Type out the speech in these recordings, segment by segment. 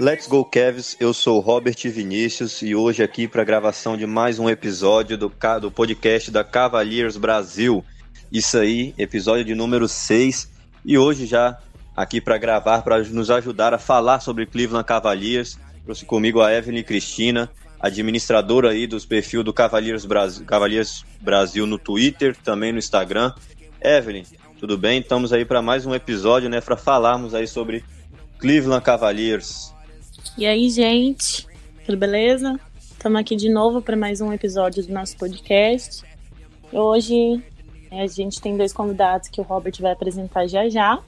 Let's Go Cavs, eu sou Robert Vinícius e hoje aqui para a gravação de mais um episódio do, do podcast da Cavaliers Brasil. Isso aí, episódio de número 6 e hoje já aqui para gravar, para nos ajudar a falar sobre Cleveland Cavaliers. Trouxe comigo a Evelyn Cristina, administradora aí dos perfis do Cavaliers Brasil, Cavaliers Brasil no Twitter, também no Instagram. Evelyn, tudo bem? Estamos aí para mais um episódio, né, para falarmos aí sobre Cleveland Cavaliers. E aí, gente? Tudo beleza? Estamos aqui de novo para mais um episódio do nosso podcast. Hoje a gente tem dois convidados que o Robert vai apresentar já já.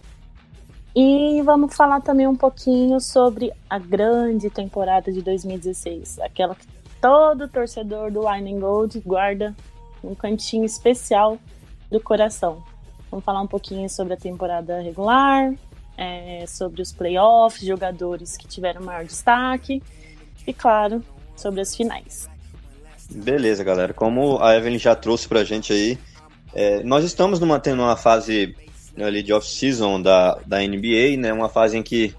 E vamos falar também um pouquinho sobre a grande temporada de 2016, aquela que todo torcedor do Wine Gold guarda um cantinho especial do coração. Vamos falar um pouquinho sobre a temporada regular, é, sobre os playoffs, jogadores que tiveram maior destaque e, claro, sobre as finais. Beleza, galera. Como a Evelyn já trouxe pra gente aí, é, nós estamos numa, tendo uma fase ali de off-season da, da NBA, né? Uma fase em que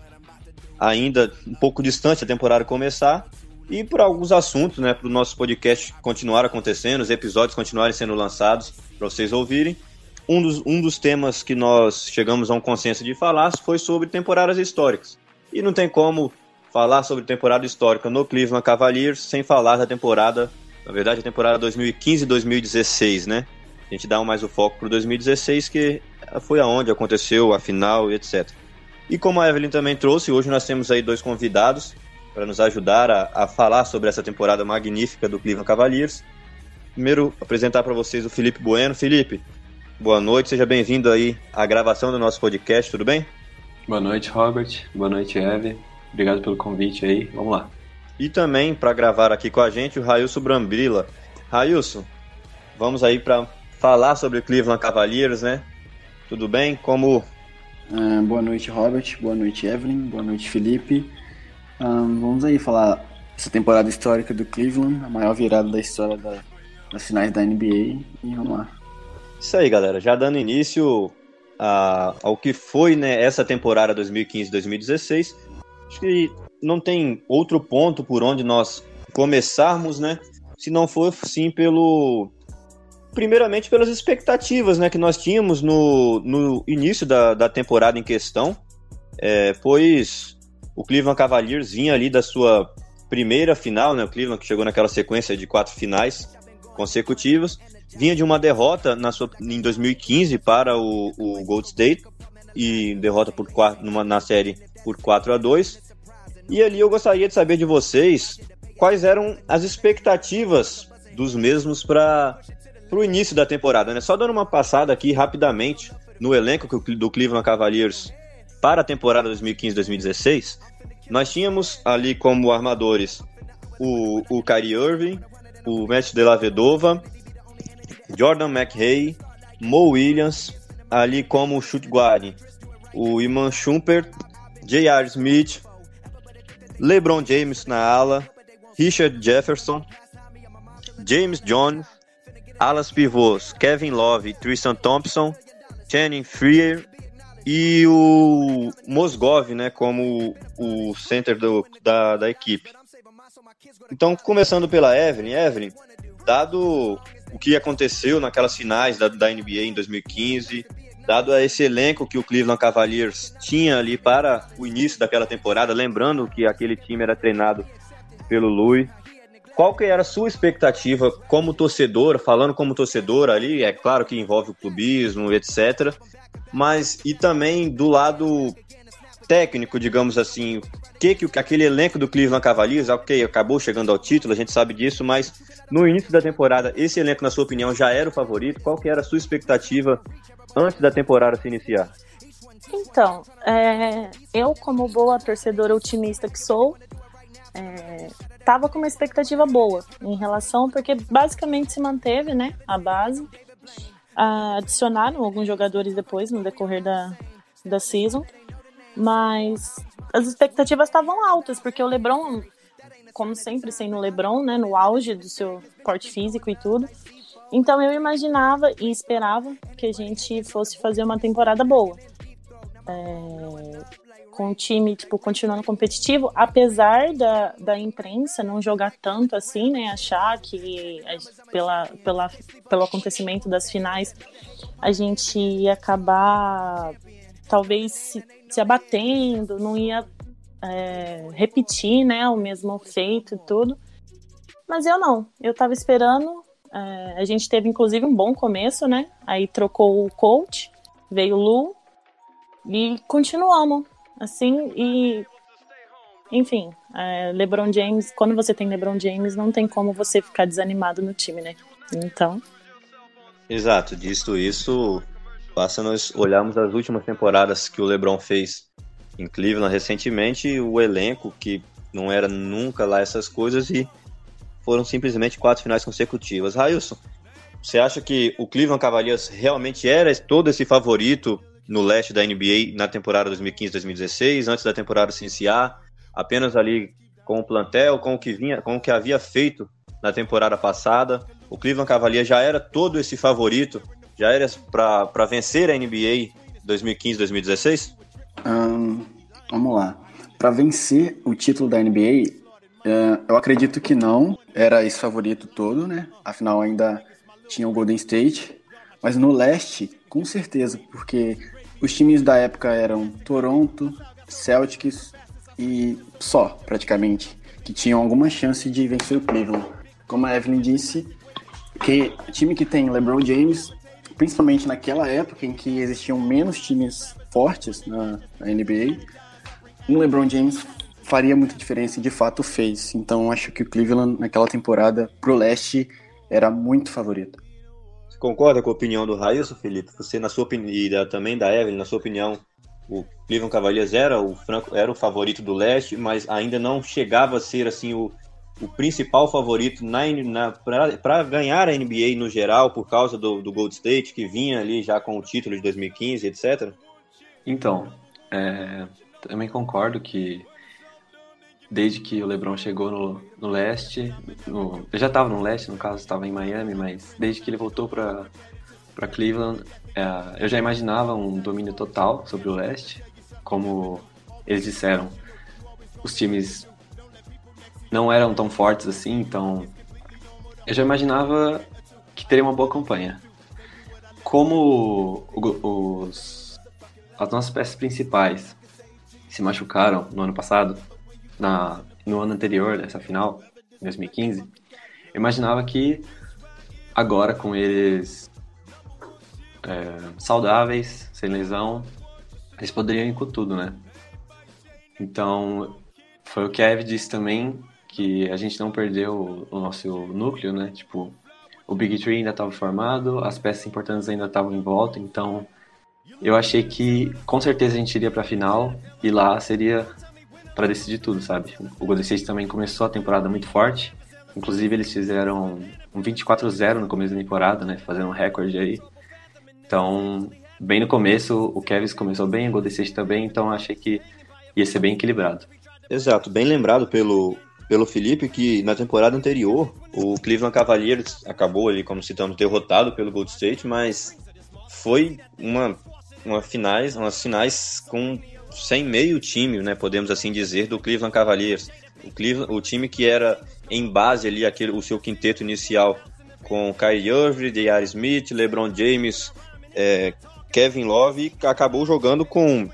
ainda um pouco distante a temporada começar e por alguns assuntos, né, para o nosso podcast continuar acontecendo, os episódios continuarem sendo lançados para vocês ouvirem um dos, um dos temas que nós chegamos a um consenso de falar foi sobre temporadas históricas. E não tem como falar sobre temporada histórica no Cleveland Cavaliers sem falar da temporada, na verdade, a temporada 2015-2016, né? A gente dá mais o foco para 2016, que foi aonde aconteceu a final e etc. E como a Evelyn também trouxe, hoje nós temos aí dois convidados para nos ajudar a, a falar sobre essa temporada magnífica do Cleveland Cavaliers. Primeiro, apresentar para vocês o Felipe Bueno. Felipe, Boa noite, seja bem-vindo aí à gravação do nosso podcast, tudo bem? Boa noite, Robert. Boa noite, Eve. Obrigado pelo convite aí. Vamos lá. E também para gravar aqui com a gente o Railson Brambila. Railson, vamos aí para falar sobre o Cleveland Cavaliers, né? Tudo bem? Como. Uh, boa noite, Robert. Boa noite, Evelyn. Boa noite, Felipe. Um, vamos aí falar essa temporada histórica do Cleveland, a maior virada da história da, das finais da NBA. E vamos lá. Isso aí, galera. Já dando início a, ao que foi né, essa temporada 2015-2016, acho que não tem outro ponto por onde nós começarmos, né? Se não for sim pelo. Primeiramente pelas expectativas né, que nós tínhamos no, no início da, da temporada em questão, é, pois o Cleveland Cavaliers vinha ali da sua primeira final, né? O Cleveland que chegou naquela sequência de quatro finais consecutivas, vinha de uma derrota na sua, em 2015 para o, o Gold State e derrota por numa, na série por 4 a 2 e ali eu gostaria de saber de vocês quais eram as expectativas dos mesmos para o início da temporada, né? Só dando uma passada aqui rapidamente no elenco do Cleveland Cavaliers para a temporada 2015-2016, nós tínhamos ali como armadores o, o Kyrie Irving, o Matt de la Vedova, Jordan McHay, Mo Williams, ali como shoot guard, o Iman Shumpert, J.R. Smith, LeBron James na ala, Richard Jefferson, James Jones, alas pivôs Kevin Love, Tristan Thompson, Channing Freer e o Mosgov, né, como o center do, da, da equipe. Então, começando pela Evelyn, Evelyn, dado o que aconteceu naquelas finais da, da NBA em 2015, dado esse elenco que o Cleveland Cavaliers tinha ali para o início daquela temporada, lembrando que aquele time era treinado pelo Louis, qual que era a sua expectativa como torcedor, falando como torcedor ali, é claro que envolve o clubismo, etc, mas e também do lado técnico, digamos assim, o que, que aquele elenco do Cleveland Cavaliers, ok, acabou chegando ao título, a gente sabe disso, mas no início da temporada, esse elenco, na sua opinião, já era o favorito? Qual que era a sua expectativa antes da temporada se iniciar? Então, é, eu, como boa torcedora otimista que sou, é, tava com uma expectativa boa em relação, porque basicamente se manteve, né, a base. adicionaram alguns jogadores depois, no decorrer da, da season. Mas as expectativas estavam altas, porque o LeBron, como sempre sendo o LeBron, né, no auge do seu porte físico e tudo. Então eu imaginava e esperava que a gente fosse fazer uma temporada boa. É, com o time tipo, continuando competitivo, apesar da, da imprensa não jogar tanto assim, né? Achar que pela, pela, pelo acontecimento das finais a gente ia acabar talvez se, se abatendo, não ia é, repetir né, o mesmo feito e tudo. Mas eu não, eu tava esperando. É, a gente teve inclusive um bom começo, né? Aí trocou o coach, veio o Lu e continuamos assim e enfim, é, LeBron James, quando você tem LeBron James, não tem como você ficar desanimado no time, né? Então. Exato, disto isso, basta nós olharmos as últimas temporadas que o LeBron fez em Cleveland recentemente, o elenco que não era nunca lá essas coisas e foram simplesmente quatro finais consecutivas. Railson, você acha que o Cleveland Cavaliers realmente era todo esse favorito no leste da NBA na temporada 2015-2016, antes da temporada se iniciar, apenas ali com o plantel, com o que vinha, com o que havia feito na temporada passada. O Cleveland Cavaliers já era todo esse favorito, já era para vencer a NBA 2015-2016? Um, vamos lá. Para vencer o título da NBA, uh, eu acredito que não. Era esse favorito todo, né? Afinal, ainda tinha o Golden State. Mas no leste, com certeza, porque os times da época eram Toronto, Celtics e só, praticamente, que tinham alguma chance de vencer o Cleveland. Como a Evelyn disse, que time que tem LeBron James, principalmente naquela época em que existiam menos times fortes na, na NBA, um LeBron James faria muita diferença e de fato fez. Então acho que o Cleveland naquela temporada pro leste era muito favorito concorda com a opinião do Raíssa, Felipe? Você, na sua opinião, e também da Evelyn, na sua opinião, o Cleveland Cavaliers era o, franco, era o favorito do leste, mas ainda não chegava a ser assim o, o principal favorito na, na para ganhar a NBA no geral, por causa do, do Gold State, que vinha ali já com o título de 2015, etc? Então, é, também concordo que desde que o LeBron chegou no, no leste, no, eu já estava no leste, no caso estava em Miami, mas desde que ele voltou para Cleveland, é, eu já imaginava um domínio total sobre o leste, como eles disseram, os times não eram tão fortes assim, então eu já imaginava que teria uma boa campanha. Como os, as nossas peças principais se machucaram no ano passado, na, no ano anterior dessa final, 2015, eu imaginava que agora com eles é, saudáveis, sem lesão, eles poderiam ir com tudo, né? Então, foi o que a Eve disse também, que a gente não perdeu o, nosso núcleo, né? Tipo, o Big Tree ainda estava formado, as peças importantes ainda estavam em volta, então eu achei que com certeza a gente iria para a final e lá seria para decidir tudo, sabe? O Golden State também começou a temporada muito forte. Inclusive, eles fizeram um 24-0 no começo da temporada, né? Fazendo um recorde aí. Então, bem no começo, o Kevin começou bem, o Golden State também, então achei que ia ser bem equilibrado. Exato, bem lembrado pelo, pelo Felipe que na temporada anterior o Cleveland Cavaliers acabou ali, como citamos, derrotado pelo Golden State, mas foi uma, uma finais, umas finais com sem meio time, né, podemos assim dizer, do Cleveland Cavaliers. O, Cleveland, o time que era em base ali aquele, o seu quinteto inicial com Kyrie Irving, J.R. Smith, LeBron James, é, Kevin Love, acabou jogando com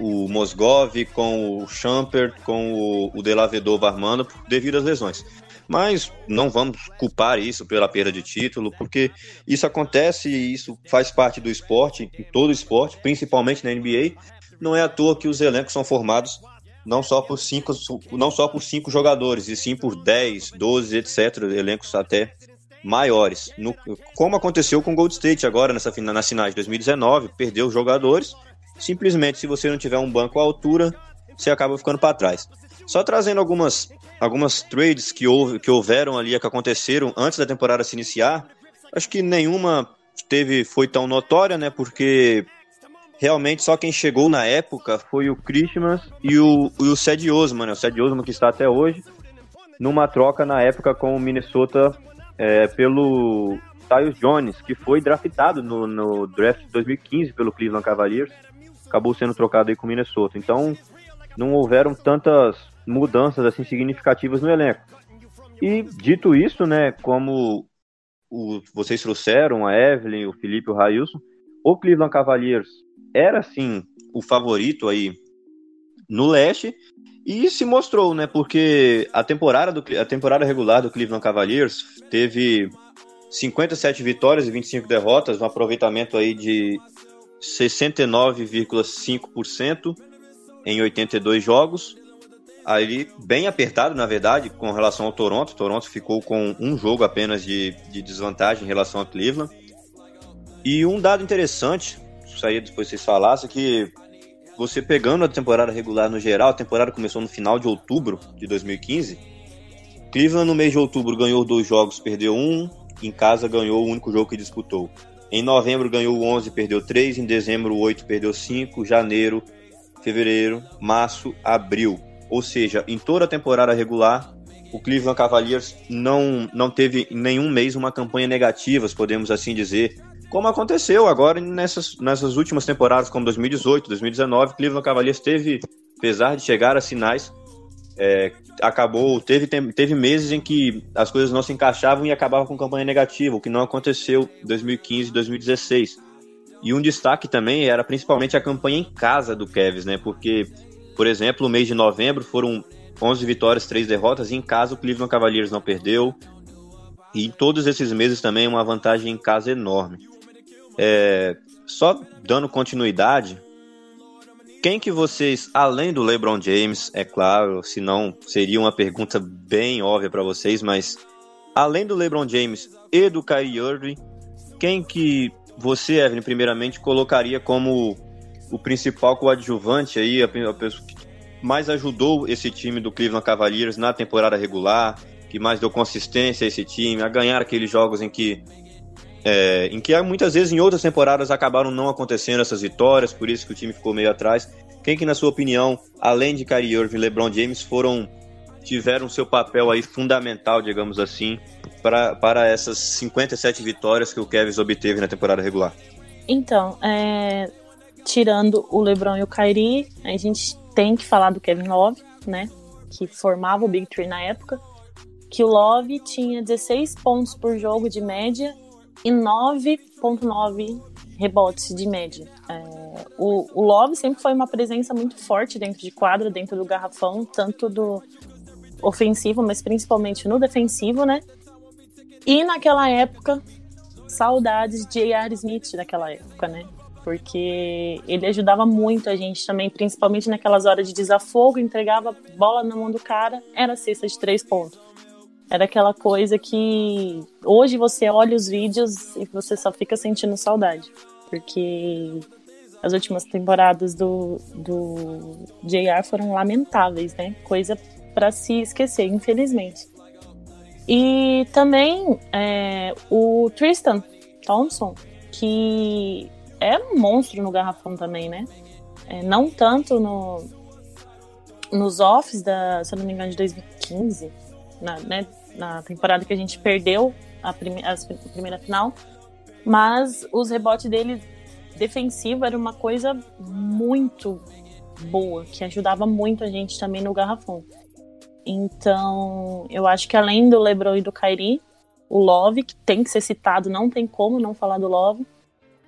o Mosgov, com o Champer, com o, o Delavedova armando devido às lesões. Mas não vamos culpar isso pela perda de título, porque isso acontece e isso faz parte do esporte, em todo esporte, principalmente na NBA, não é à toa que os elencos são formados não só por cinco, não só por cinco jogadores, e sim por 10, 12, etc. Elencos até maiores. No, como aconteceu com o Gold State agora nessa nas finais de 2019, perdeu jogadores. Simplesmente, se você não tiver um banco à altura, você acaba ficando para trás. Só trazendo algumas, algumas trades que, houve, que houveram ali, que aconteceram antes da temporada se iniciar, acho que nenhuma teve foi tão notória, né? Porque realmente só quem chegou na época foi o Christmas e o, o Ced Osman, né? O Ced Osman que está até hoje, numa troca na época com o Minnesota é, pelo Tyus Jones, que foi draftado no, no draft de 2015 pelo Cleveland Cavaliers, acabou sendo trocado aí com o Minnesota. Então, não houveram tantas mudanças assim significativas no elenco. E dito isso, né, como o, vocês trouxeram, a Evelyn, o Felipe, o Railson, o Cleveland Cavaliers era sim o favorito aí no leste e se mostrou, né? Porque a temporada, do, a temporada regular do Cleveland Cavaliers teve 57 vitórias e 25 derrotas, um aproveitamento aí de 69,5% em 82 jogos. Aí bem apertado, na verdade, com relação ao Toronto. O Toronto ficou com um jogo apenas de, de desvantagem em relação ao Cleveland. E um dado interessante, isso aí depois vocês falassem, que você pegando a temporada regular no geral, a temporada começou no final de outubro de 2015. Cleveland no mês de outubro ganhou dois jogos, perdeu um. Em casa ganhou o único jogo que disputou. Em novembro ganhou 11, perdeu 3. Em dezembro 8, perdeu 5. Janeiro, fevereiro, março, abril. Ou seja, em toda a temporada regular, o Cleveland Cavaliers não, não teve nenhum mês uma campanha negativa, podemos assim dizer, como aconteceu agora nessas, nessas últimas temporadas, como 2018, 2019, Cleveland Cavaliers teve, apesar de chegar a sinais, é, acabou, teve, teve meses em que as coisas não se encaixavam e acabava com campanha negativa, o que não aconteceu em 2015 e 2016. E um destaque também era principalmente a campanha em casa do Cavs, né? Porque, por exemplo, no mês de novembro foram 11 vitórias, 3 derrotas, e em casa o Cleveland Cavaliers não perdeu. E em todos esses meses também uma vantagem em casa enorme. É, só dando continuidade, quem que vocês, além do LeBron James, é claro, se não seria uma pergunta bem óbvia para vocês, mas além do LeBron James e do Kyrie Irving, quem que você, Evelyn, primeiramente colocaria como o principal coadjuvante aí, a, pessoa que mais ajudou esse time do Cleveland Cavaliers na temporada regular, que mais deu consistência a esse time, a ganhar aqueles jogos em que é, em que muitas vezes em outras temporadas acabaram não acontecendo essas vitórias, por isso que o time ficou meio atrás. Quem que, na sua opinião, além de Kyrie Irving e LeBron James, foram tiveram seu papel aí fundamental, digamos assim, para, para essas 57 vitórias que o Kevin obteve na temporada regular? Então, é, tirando o LeBron e o Kyrie, a gente tem que falar do Kevin Love, né, que formava o Big Three na época, que o Love tinha 16 pontos por jogo de média e 9,9 rebotes de média. É, o, o Love sempre foi uma presença muito forte dentro de quadra, dentro do garrafão, tanto do ofensivo, mas principalmente no defensivo, né? E naquela época, saudades de J.R. Smith daquela época, né? Porque ele ajudava muito a gente também, principalmente naquelas horas de desafogo, entregava bola na mão do cara, era cesta de três pontos. Era aquela coisa que hoje você olha os vídeos e você só fica sentindo saudade. Porque as últimas temporadas do, do JR foram lamentáveis, né? Coisa para se esquecer, infelizmente. E também é, o Tristan Thompson, que é um monstro no garrafão também, né? É, não tanto no, nos offs da, se eu não me engano, de 2015, na, né, na temporada que a gente perdeu a, prime a primeira final, mas os rebotes dele defensivo era uma coisa muito boa, que ajudava muito a gente também no garrafão. Então, eu acho que além do LeBron e do Kyrie, o Love, que tem que ser citado, não tem como não falar do Love.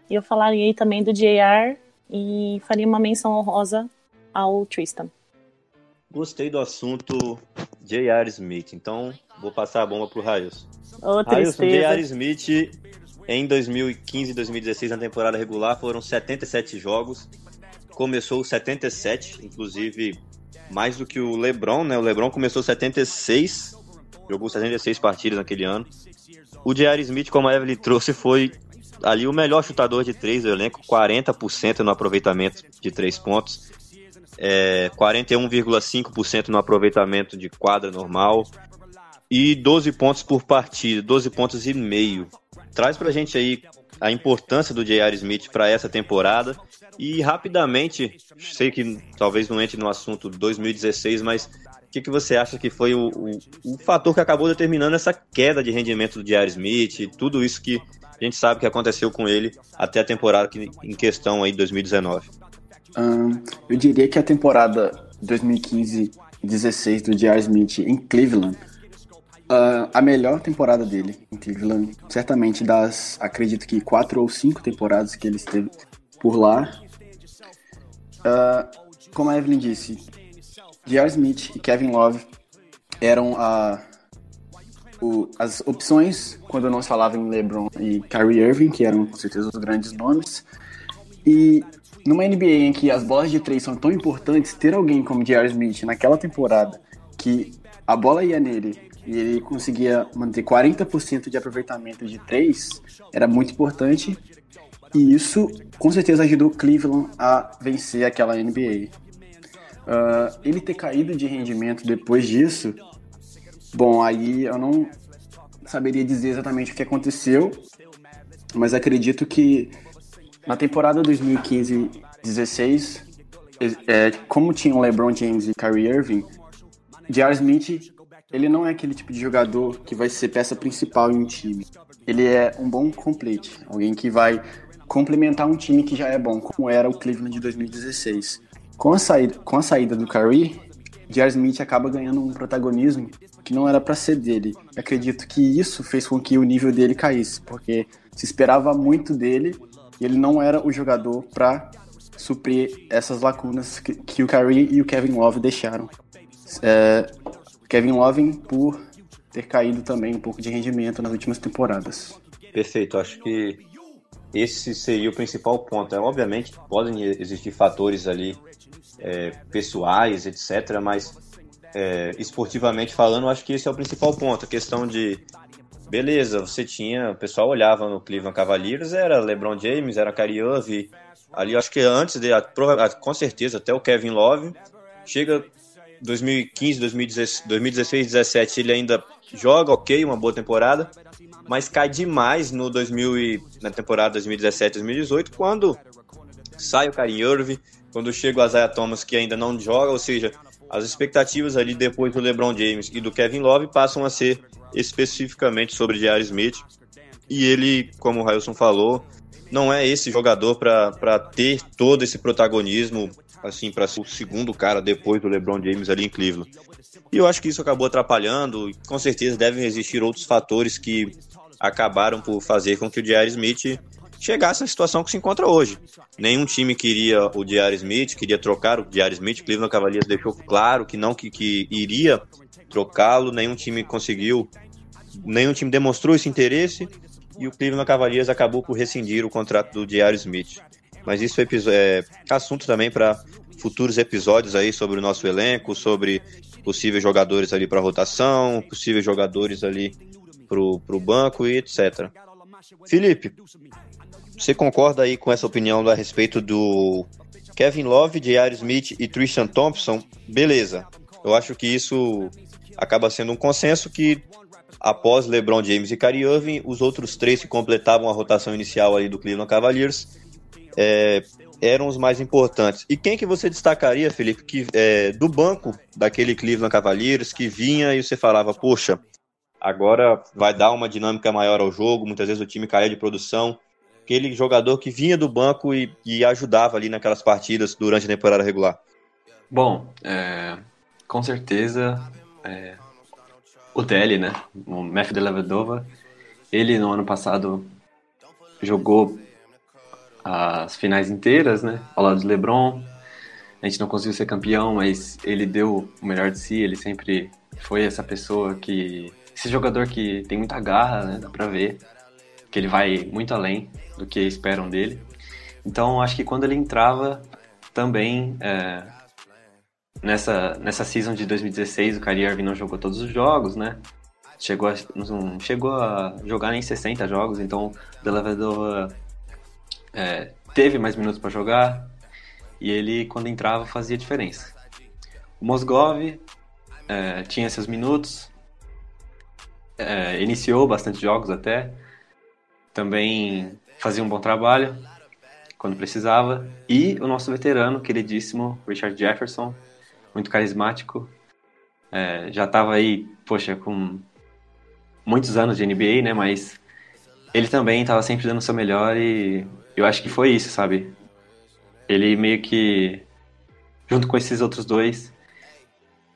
E eu falaria também do JR e faria uma menção honrosa ao Tristan. Gostei do assunto J.R. Smith, então vou passar a bomba pro Railson. Oh, Railson, J.R. Smith em 2015 e 2016 na temporada regular foram 77 jogos. Começou 77, inclusive mais do que o LeBron, né? O LeBron começou 76, jogou 76 partidas naquele ano. O J.R. Smith, como a Evelyn trouxe, foi ali o melhor chutador de três do elenco, 40% no aproveitamento de três pontos é, 41,5% no aproveitamento de quadra normal e 12 pontos por partida, 12 pontos e meio. Traz pra gente aí a importância do J.R. Smith para essa temporada e rapidamente, sei que talvez não entre no assunto 2016, mas o que, que você acha que foi o, o, o, fator que acabou determinando essa queda de rendimento do J.R. Smith e tudo isso que a gente sabe que aconteceu com ele até a temporada que, em questão aí 2019? Eu diria que a temporada 2015-16 do J.R. Smith em Cleveland Uh, a melhor temporada dele em Cleveland, certamente das, acredito que quatro ou cinco temporadas que ele esteve por lá. Uh, como a Evelyn disse, J.R. Smith e Kevin Love eram a, o, as opções quando nós falávamos em LeBron e Kyrie Irving, que eram com certeza os grandes nomes. E numa NBA em que as bolas de três são tão importantes, ter alguém como J.R. Smith naquela temporada que a bola ia nele e ele conseguia manter 40% de aproveitamento de três, era muito importante. E isso com certeza ajudou Cleveland a vencer aquela NBA. Uh, ah, ele ter caído de rendimento depois disso, bom, aí eu não saberia dizer exatamente o que aconteceu, mas acredito que na temporada 2015-16, é, como tinham LeBron James e Kyrie Irving, J.R. Smith ele não é aquele tipo de jogador que vai ser peça principal em um time. Ele é um bom complete, alguém que vai complementar um time que já é bom, como era o Cleveland de 2016. Com a saída, com a saída do Curry, J.R. Smith acaba ganhando um protagonismo que não era para ser dele. Acredito que isso fez com que o nível dele caísse, porque se esperava muito dele e ele não era o jogador para suprir essas lacunas que, que, o Curry e o Kevin Love deixaram. É, Kevin Love por ter caído também um pouco de rendimento nas últimas temporadas. Perfeito, acho que esse seria o principal ponto. É, obviamente podem existir fatores ali é, pessoais, etc., mas é, esportivamente falando, acho que esse é o principal ponto. A questão de, beleza, você tinha, o pessoal olhava no Cleveland Cavaliers, era LeBron James, era Kyrie Irving, ali acho que antes de, com certeza, até o Kevin Love, chega 2015, 2016, 2017 ele ainda joga ok, uma boa temporada, mas cai demais no 2000 e, na temporada 2017, 2018, quando sai o Karim Irving, quando chega o Isaiah Thomas que ainda não joga, ou seja, as expectativas ali depois do LeBron James e do Kevin Love passam a ser especificamente sobre J.R. Smith. E ele, como o Railson falou, não é esse jogador para ter todo esse protagonismo assim, para ser o segundo cara depois do LeBron James ali em Cleveland. E eu acho que isso acabou atrapalhando, e com certeza devem existir outros fatores que acabaram por fazer com que o J.R. Smith chegasse na situação que se encontra hoje. Nenhum time queria o J.R. Smith, queria trocar o J.R. Smith. Cleveland Cavaliers deixou claro que não que, que iria trocá-lo, nenhum time conseguiu, nenhum time demonstrou esse interesse e o Cleveland Cavaliers acabou por rescindir o contrato do J.R. Smith. Mas isso é, é assunto também para futuros episódios aí sobre o nosso elenco, sobre possíveis jogadores ali para rotação, possíveis jogadores ali pro, pro banco e etc. Felipe, você concorda aí com essa opinião a respeito do Kevin Love, J.R. Smith e Tristan Thompson? Beleza. Eu acho que isso acaba sendo um consenso que após LeBron James e Kyrie Irving, os outros três que completavam a rotação inicial aí do Cleveland Cavaliers é, eram os mais importantes. E quem que você destacaria, Felipe, que é, do banco daquele Cleveland Cavaliers que vinha e você falava, poxa, agora vai dar uma dinâmica maior ao jogo, muitas vezes o time caía de produção. Aquele jogador que vinha do banco e, e ajudava ali naquelas partidas durante a temporada regular. Bom, é, com certeza é, o Deli, né? O Matthew Dellavedova, ele no ano passado jogou as finais inteiras, né? Ao lado do LeBron. A gente não conseguiu ser campeão, mas ele deu o melhor de si. Ele sempre foi essa pessoa que. Esse jogador que tem muita garra, né? Dá pra ver. Que ele vai muito além do que esperam dele. Então, acho que quando ele entrava, também. É, nessa, nessa season de 2016, o Kyrie Irving não jogou todos os jogos, né? Chegou a, não chegou a jogar nem 60 jogos, então o Dellavedova é, teve mais minutos para jogar e ele, quando entrava, fazia diferença. O Mosgov é, tinha seus minutos, é, iniciou bastante jogos até, também fazia um bom trabalho quando precisava. E o nosso veterano, queridíssimo Richard Jefferson, muito carismático. É, já estava aí, poxa, com muitos anos de NBA, né? Mas ele também estava sempre dando o seu melhor e eu acho que foi isso, sabe? Ele meio que, junto com esses outros dois,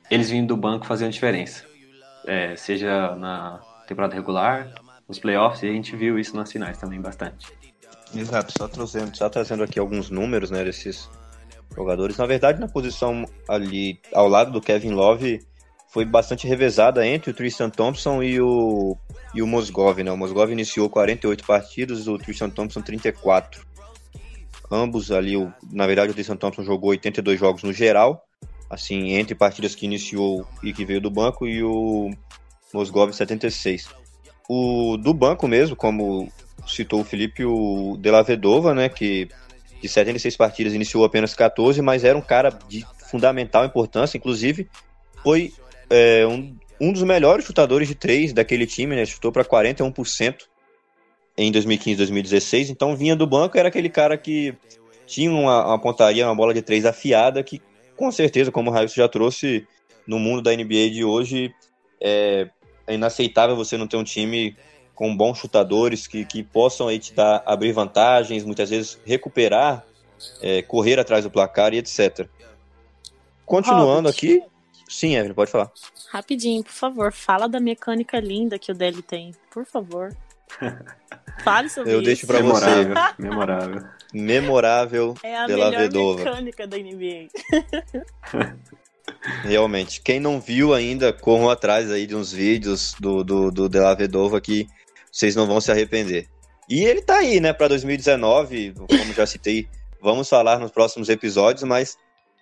eles vindo do banco faziam diferença. É, seja na temporada regular, nos playoffs, e a gente viu isso nas finais também bastante. Exato, só trazendo, só trazendo aqui alguns números né, desses jogadores. Na verdade, na posição ali ao lado do Kevin Love, foi bastante revezada entre o Tristan Thompson e o, e o Mosgov. Né? O Mosgov iniciou 48 partidas, o Tristan Thompson 34. Ambos ali, o, na verdade, o Tristan Thompson jogou 82 jogos no geral, assim, entre partidas que iniciou e que veio do banco, e o Mosgov 76. O do banco mesmo, como citou o Felipe, o De La Vedova, né, que de 76 partidas iniciou apenas 14, mas era um cara de fundamental importância, inclusive foi é, um, um dos melhores chutadores de três daquele time, né, chutou para 41% em 2015, 2016, então vinha do banco, era aquele cara que tinha uma, uma pontaria, uma bola de três afiada, que com certeza, como o Raio já trouxe, no mundo da NBA de hoje, é, é inaceitável você não ter um time com bons chutadores que, que possam aí te dar, abrir vantagens, muitas vezes recuperar, é, correr atrás do placar e etc. Continuando Robert. aqui. Sim, Evelyn, pode falar. Rapidinho, por favor, fala da mecânica linda que o Deli tem, por favor. Fale sobre Eu isso. deixo pra Memorável, você. memorável. Memorável É a melhor Vedova. mecânica da NBA. Realmente. Quem não viu ainda, corram atrás aí de uns vídeos do, do, do De La Vedova que vocês não vão se arrepender. E ele tá aí, né, pra 2019, como já citei, vamos falar nos próximos episódios, mas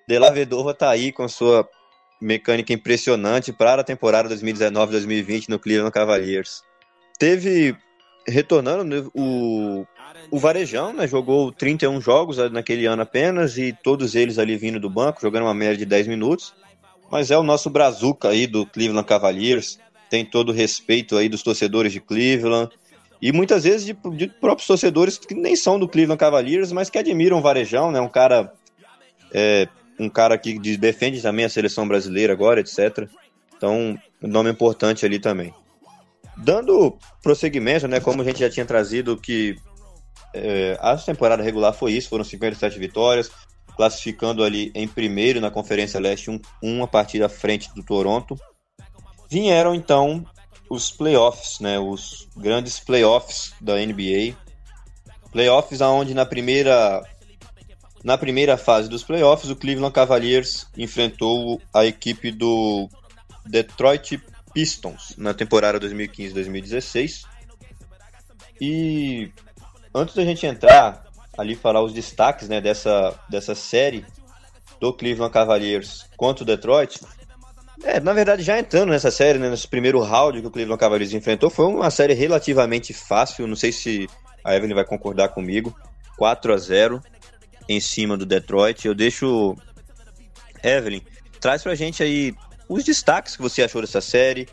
De La Vedova tá aí com sua mecânica impressionante para a temporada 2019-2020 no Cleveland Cavaliers. Teve, retornando, né, o, o Varejão, né, jogou 31 jogos naquele ano apenas e todos eles ali vindo do banco, jogando uma média de 10 minutos. Mas é o nosso brazuca aí do Cleveland Cavaliers, tem todo o respeito aí dos torcedores de Cleveland e muitas vezes de, de próprios torcedores que nem são do Cleveland Cavaliers, mas que admiram o Varejão, né, um cara é, um cara que defende também a seleção brasileira agora, etc. Então, um nome importante ali também. Dando prosseguimento, né, como a gente já tinha trazido que é, a temporada regular foi isso, foram 57 vitórias, classificando ali em primeiro na Conferência Leste, um, uma partida à frente do Toronto. Vieram então os playoffs, né, os grandes playoffs da NBA. Playoffs aonde na primeira na primeira fase dos playoffs, o Cleveland Cavaliers enfrentou a equipe do Detroit Pistons na temporada 2015-2016. E antes da gente entrar ali falar os destaques né, dessa, dessa série do Cleveland Cavaliers contra o Detroit, é, na verdade, já entrando nessa série, né, nesse primeiro round que o Cleveland Cavaliers enfrentou, foi uma série relativamente fácil. Não sei se a Evelyn vai concordar comigo. 4 a 0 em cima do Detroit. Eu deixo. Evelyn, traz pra gente aí os destaques que você achou dessa série.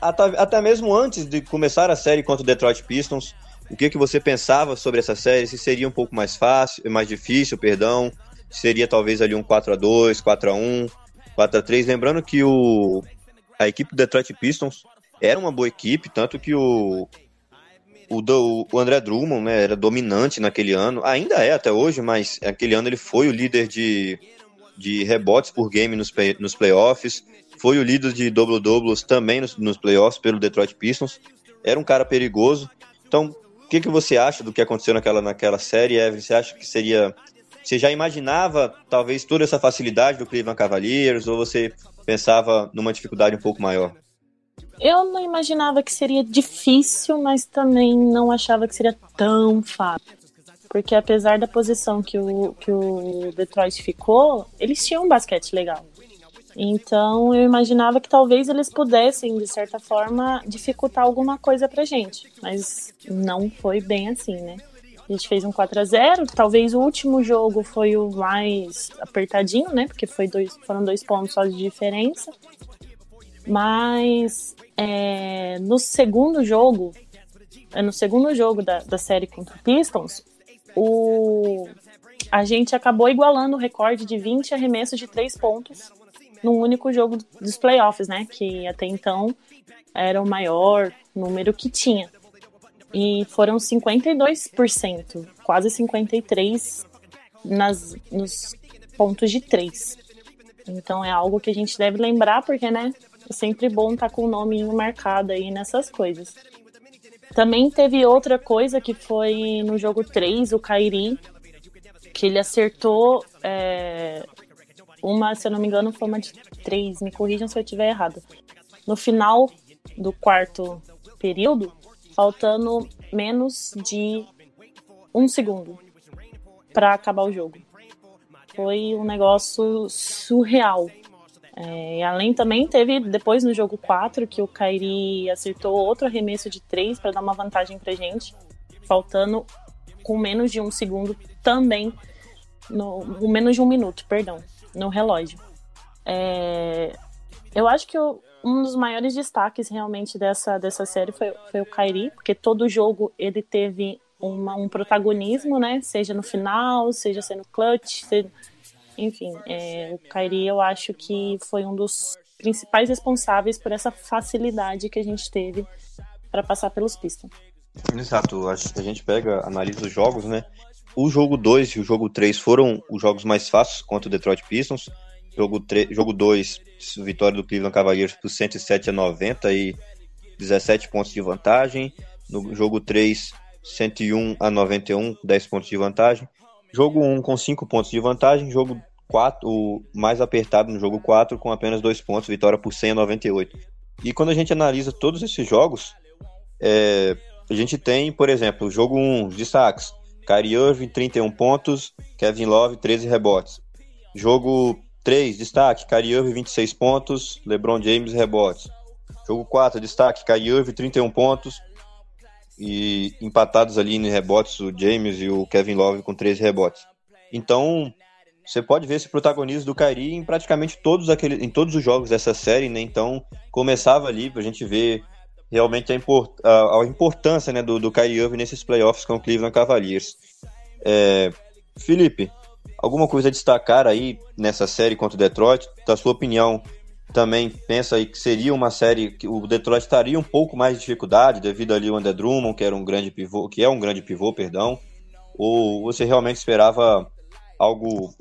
Até, até mesmo antes de começar a série contra o Detroit Pistons, o que, que você pensava sobre essa série? Se seria um pouco mais fácil, mais difícil, perdão. Seria talvez ali um 4 a 2 4 a 1 4 a 3 Lembrando que o, a equipe do Detroit Pistons era uma boa equipe, tanto que o, o, o André Drummond né, era dominante naquele ano, ainda é até hoje, mas aquele ano ele foi o líder de, de rebotes por game nos, play, nos playoffs, foi o líder de double-doubles também nos, nos playoffs pelo Detroit Pistons, era um cara perigoso. Então, o que, que você acha do que aconteceu naquela, naquela série, Evelyn? Você acha que seria. Você já imaginava talvez toda essa facilidade do Cleveland Cavaliers ou você pensava numa dificuldade um pouco maior? Eu não imaginava que seria difícil, mas também não achava que seria tão fácil. Porque apesar da posição que o, que o Detroit ficou, eles tinham um basquete legal. Então eu imaginava que talvez eles pudessem, de certa forma, dificultar alguma coisa pra gente. Mas não foi bem assim, né? A gente fez um 4 a 0 Talvez o último jogo foi o mais apertadinho, né? Porque foi dois, foram dois pontos só de diferença. Mas é, no segundo jogo, no segundo jogo da, da série contra o Pistons, o, a gente acabou igualando o recorde de 20 arremessos de três pontos num único jogo dos playoffs, né? Que até então era o maior número que tinha. E foram 52%, quase 53% nas, nos pontos de três. Então é algo que a gente deve lembrar, porque, né? É sempre bom estar tá com o nome marcado aí nessas coisas. Também teve outra coisa que foi no jogo 3, o Kairi, que ele acertou é, uma, se eu não me engano, foi uma de três, me corrijam se eu estiver errado. No final do quarto período, faltando menos de um segundo para acabar o jogo. Foi um negócio surreal. É, além também teve depois no jogo 4 que o Kairi acertou outro arremesso de 3 para dar uma vantagem pra gente, faltando com menos de um segundo também, no, menos de um minuto, perdão, no relógio. É, eu acho que o, um dos maiores destaques realmente dessa, dessa série foi, foi o Kairi, porque todo jogo ele teve uma, um protagonismo, né? Seja no final, seja sendo clutch, seja... enfim, é, o Kairi eu acho que foi um dos principais responsáveis por essa facilidade que a gente teve para passar pelos Pistons. Exato, a gente pega, analisa os jogos, né? O jogo 2 e o jogo 3 foram os jogos mais fáceis contra o Detroit Pistons. Jogo 2, jogo dois, vitória do Cleveland Cavaliers por 107 a 90 e 17 pontos de vantagem. No jogo 3, 101 a 91, 10 pontos de vantagem. Jogo 1 com 5 pontos de vantagem. Jogo 4, o mais apertado no jogo 4, com apenas 2 pontos, vitória por 100 a 98. E quando a gente analisa todos esses jogos, é, a gente tem, por exemplo, jogo 1, destaques. Kyrie Irving, 31 pontos. Kevin Love, 13 rebotes. Jogo 3, destaque. Kyrie Irving, 26 pontos. LeBron James, rebotes. Jogo 4, destaque. Kyrie Irving, 31 pontos. E empatados ali em rebotes, o James e o Kevin Love com 13 rebotes. Então, você pode ver esse protagonismo do Kyrie em praticamente todos, aqueles, em todos os jogos dessa série, né? Então, começava ali pra gente ver realmente a, import, a, a importância né, do, do Kyrie Irving nesses playoffs com o Cleveland Cavaliers. É, Felipe, alguma coisa a destacar aí nessa série contra o Detroit? Da sua opinião, também pensa aí que seria uma série que o Detroit estaria um pouco mais de dificuldade devido ali ao André Drummond, que era um grande pivô, que é um grande pivô, perdão, ou você realmente esperava algo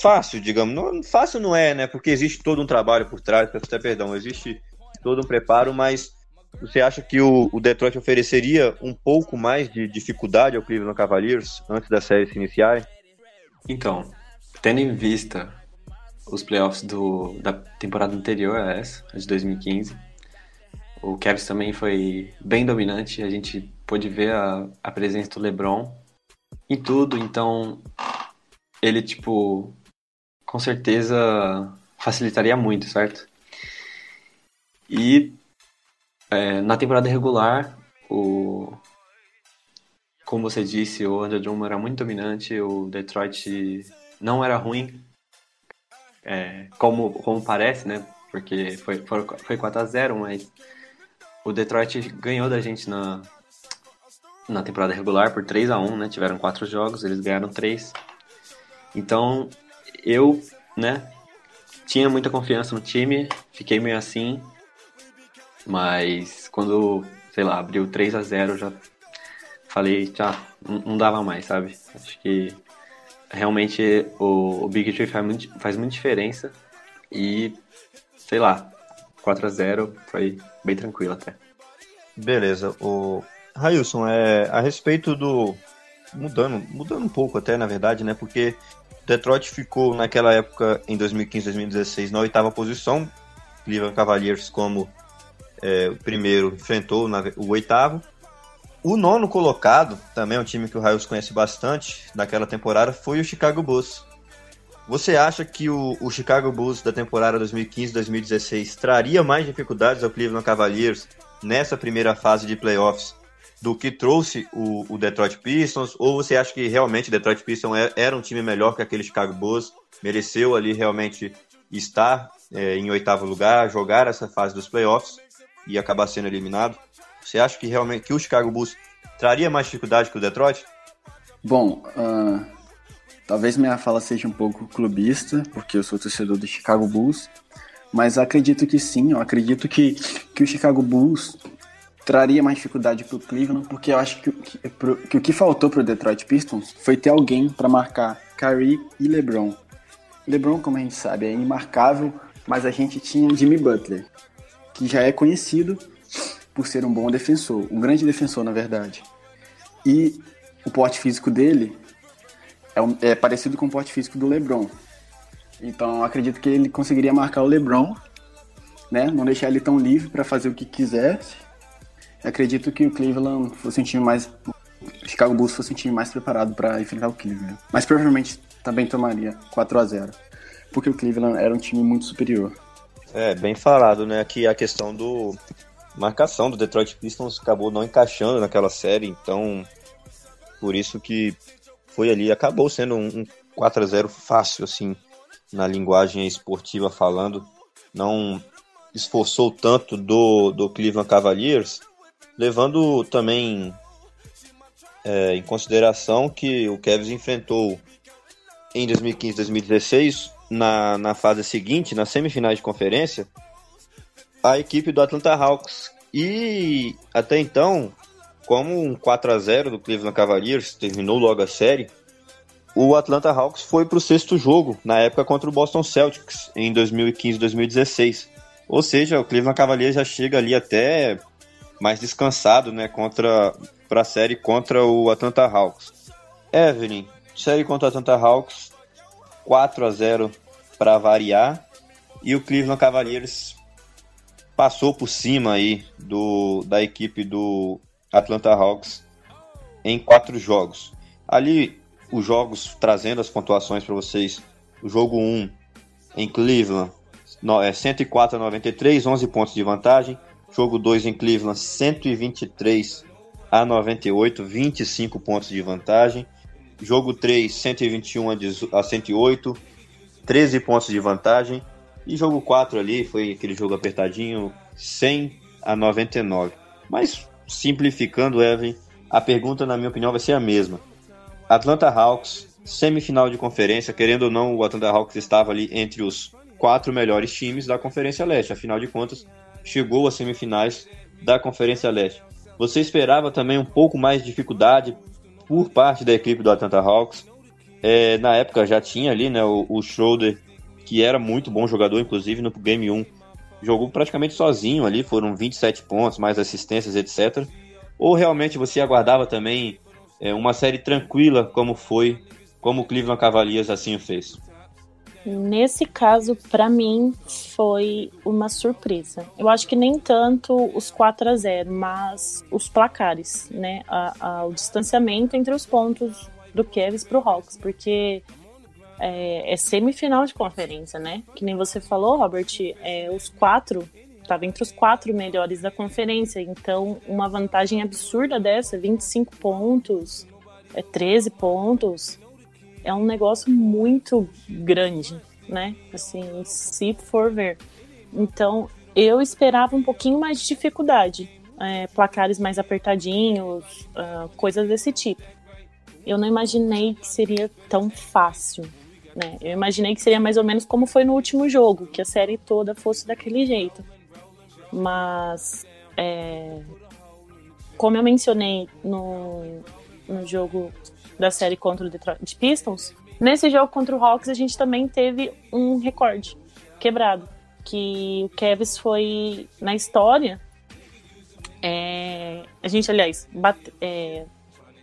fácil, digamos? Não, fácil não é, né? Porque existe todo um trabalho por trás, até perdão, existe todo um preparo, mas você acha que o, o, Detroit ofereceria um pouco mais de dificuldade ao Cleveland Cavaliers antes da série se iniciar? Então, tendo em vista os playoffs do, da temporada anterior a essa, de 2015, o Cavs também foi bem dominante. A gente pôde ver a, a presença do LeBron em tudo, então ele, tipo, com certeza facilitaria muito, certo? E é, na temporada regular, o como você disse, o Andrew Drummond era muito dominante, o Detroit não era ruim, é, como, como parece, né? Porque foi, foi, foi 4x0, mas o Detroit ganhou da gente na, na temporada regular por 3 a 1 né? Tiveram quatro jogos, eles ganharam três. Então, eu, né, tinha muita confiança no time, fiquei meio assim, mas quando, sei lá, abriu 3 a 0 já falei, já, não dava mais, sabe? Acho que realmente o, o Big Tree faz, muito, faz muita diferença e, sei lá, 4 a 0 foi bem tranquilo até. Beleza, o Railson, é, a respeito do. Mudando, mudando um pouco até, na verdade, né? Porque Detroit ficou naquela época, em 2015, 2016, na oitava posição. Cleveland Cavaliers como é, o primeiro enfrentou na, o oitavo. O nono colocado, também é um time que o Raios conhece bastante naquela temporada, foi o Chicago Bulls. Você acha que o, o Chicago Bulls da temporada 2015-2016 traria mais dificuldades ao Cleveland Cavaliers nessa primeira fase de playoffs do que trouxe o, o Detroit Pistons? Ou você acha que realmente o Detroit Pistons era, era um time melhor que aquele Chicago Bulls, mereceu ali realmente estar é, em oitavo lugar, jogar essa fase dos playoffs? e acabar sendo eliminado? Você acha que realmente que o Chicago Bulls traria mais dificuldade que o Detroit? Bom, uh, talvez minha fala seja um pouco clubista, porque eu sou torcedor do Chicago Bulls, mas acredito que sim, eu acredito que, que o Chicago Bulls traria mais dificuldade para o Cleveland, porque eu acho que, que, que o que faltou para o Detroit Pistons foi ter alguém para marcar Kyrie e LeBron. LeBron, como a gente sabe, é imarcável, mas a gente tinha Jimmy Butler, que já é conhecido por ser um bom defensor, um grande defensor, na verdade. E o porte físico dele é, um, é parecido com o porte físico do LeBron. Então, acredito que ele conseguiria marcar o LeBron, né? Não deixar ele tão livre para fazer o que quisesse. Acredito que o Cleveland fosse um time mais Chicago Bulls fosse um time mais preparado para enfrentar o Cleveland. Mas provavelmente também tomaria 4 a 0 porque o Cleveland era um time muito superior. É, bem falado, né? Aqui a questão do marcação do Detroit Pistons acabou não encaixando naquela série, então por isso que foi ali, acabou sendo um, um 4 a 0 fácil, assim, na linguagem esportiva falando. Não esforçou tanto do, do Cleveland Cavaliers, levando também é, em consideração que o Cavs enfrentou em 2015 2016 na, na fase seguinte, nas semifinais de conferência, a equipe do Atlanta Hawks. E até então, como um 4 a 0 do Cleveland Cavaliers terminou logo a série, o Atlanta Hawks foi para o sexto jogo, na época contra o Boston Celtics, em 2015-2016. Ou seja, o Cleveland Cavaliers já chega ali até mais descansado, né, contra para a série contra o Atlanta Hawks. Evelyn, série contra o Atlanta Hawks, 4 a 0 para variar, e o Cleveland Cavaliers passou por cima aí do, da equipe do Atlanta Hawks em quatro jogos. Ali, os jogos trazendo as pontuações para vocês. O jogo 1 em Cleveland, no, é 104 a 93, 11 pontos de vantagem. Jogo 2 em Cleveland, 123 a 98, 25 pontos de vantagem. Jogo 3, 121 a 108, 13 pontos de vantagem. E jogo 4 ali foi aquele jogo apertadinho, 100 a 99. Mas simplificando, Evan, a pergunta, na minha opinião, vai ser a mesma. Atlanta Hawks, semifinal de conferência, querendo ou não, o Atlanta Hawks estava ali entre os quatro melhores times da Conferência Leste. Afinal de contas, chegou às semifinais da Conferência Leste. Você esperava também um pouco mais de dificuldade por parte da equipe do Atlanta Hawks. É, na época já tinha ali né, o, o Schroeder que era muito bom jogador, inclusive no Game 1. Jogou praticamente sozinho ali, foram 27 pontos, mais assistências, etc. Ou realmente você aguardava também é, uma série tranquila, como foi, como o Cleveland Cavaliers assim o fez? Nesse caso, para mim, foi uma surpresa. Eu acho que nem tanto os 4 a 0 mas os placares, né? A, a, o distanciamento entre os pontos do Cavs pro Hawks, porque é, é, semifinal de conferência, né? Que nem você falou, Robert, é, os quatro, estava entre os quatro melhores da conferência, então uma vantagem absurda dessa, 25 pontos, é 13 pontos, é um negócio muito grande, né? Assim, se for ver. Então, eu esperava um pouquinho mais de dificuldade, é, placares mais apertadinhos, uh, coisas desse tipo. Eu não imaginei que seria tão fácil, né? Eu imaginei que seria mais ou menos como foi no último jogo, que a série toda fosse daquele jeito. Mas, é, como eu mencionei no, no jogo da série contra o Detroit Pistons, nesse jogo contra o Hawks a gente também teve um recorde quebrado. Que o Cavs foi na história. É, a gente, aliás, bate, é,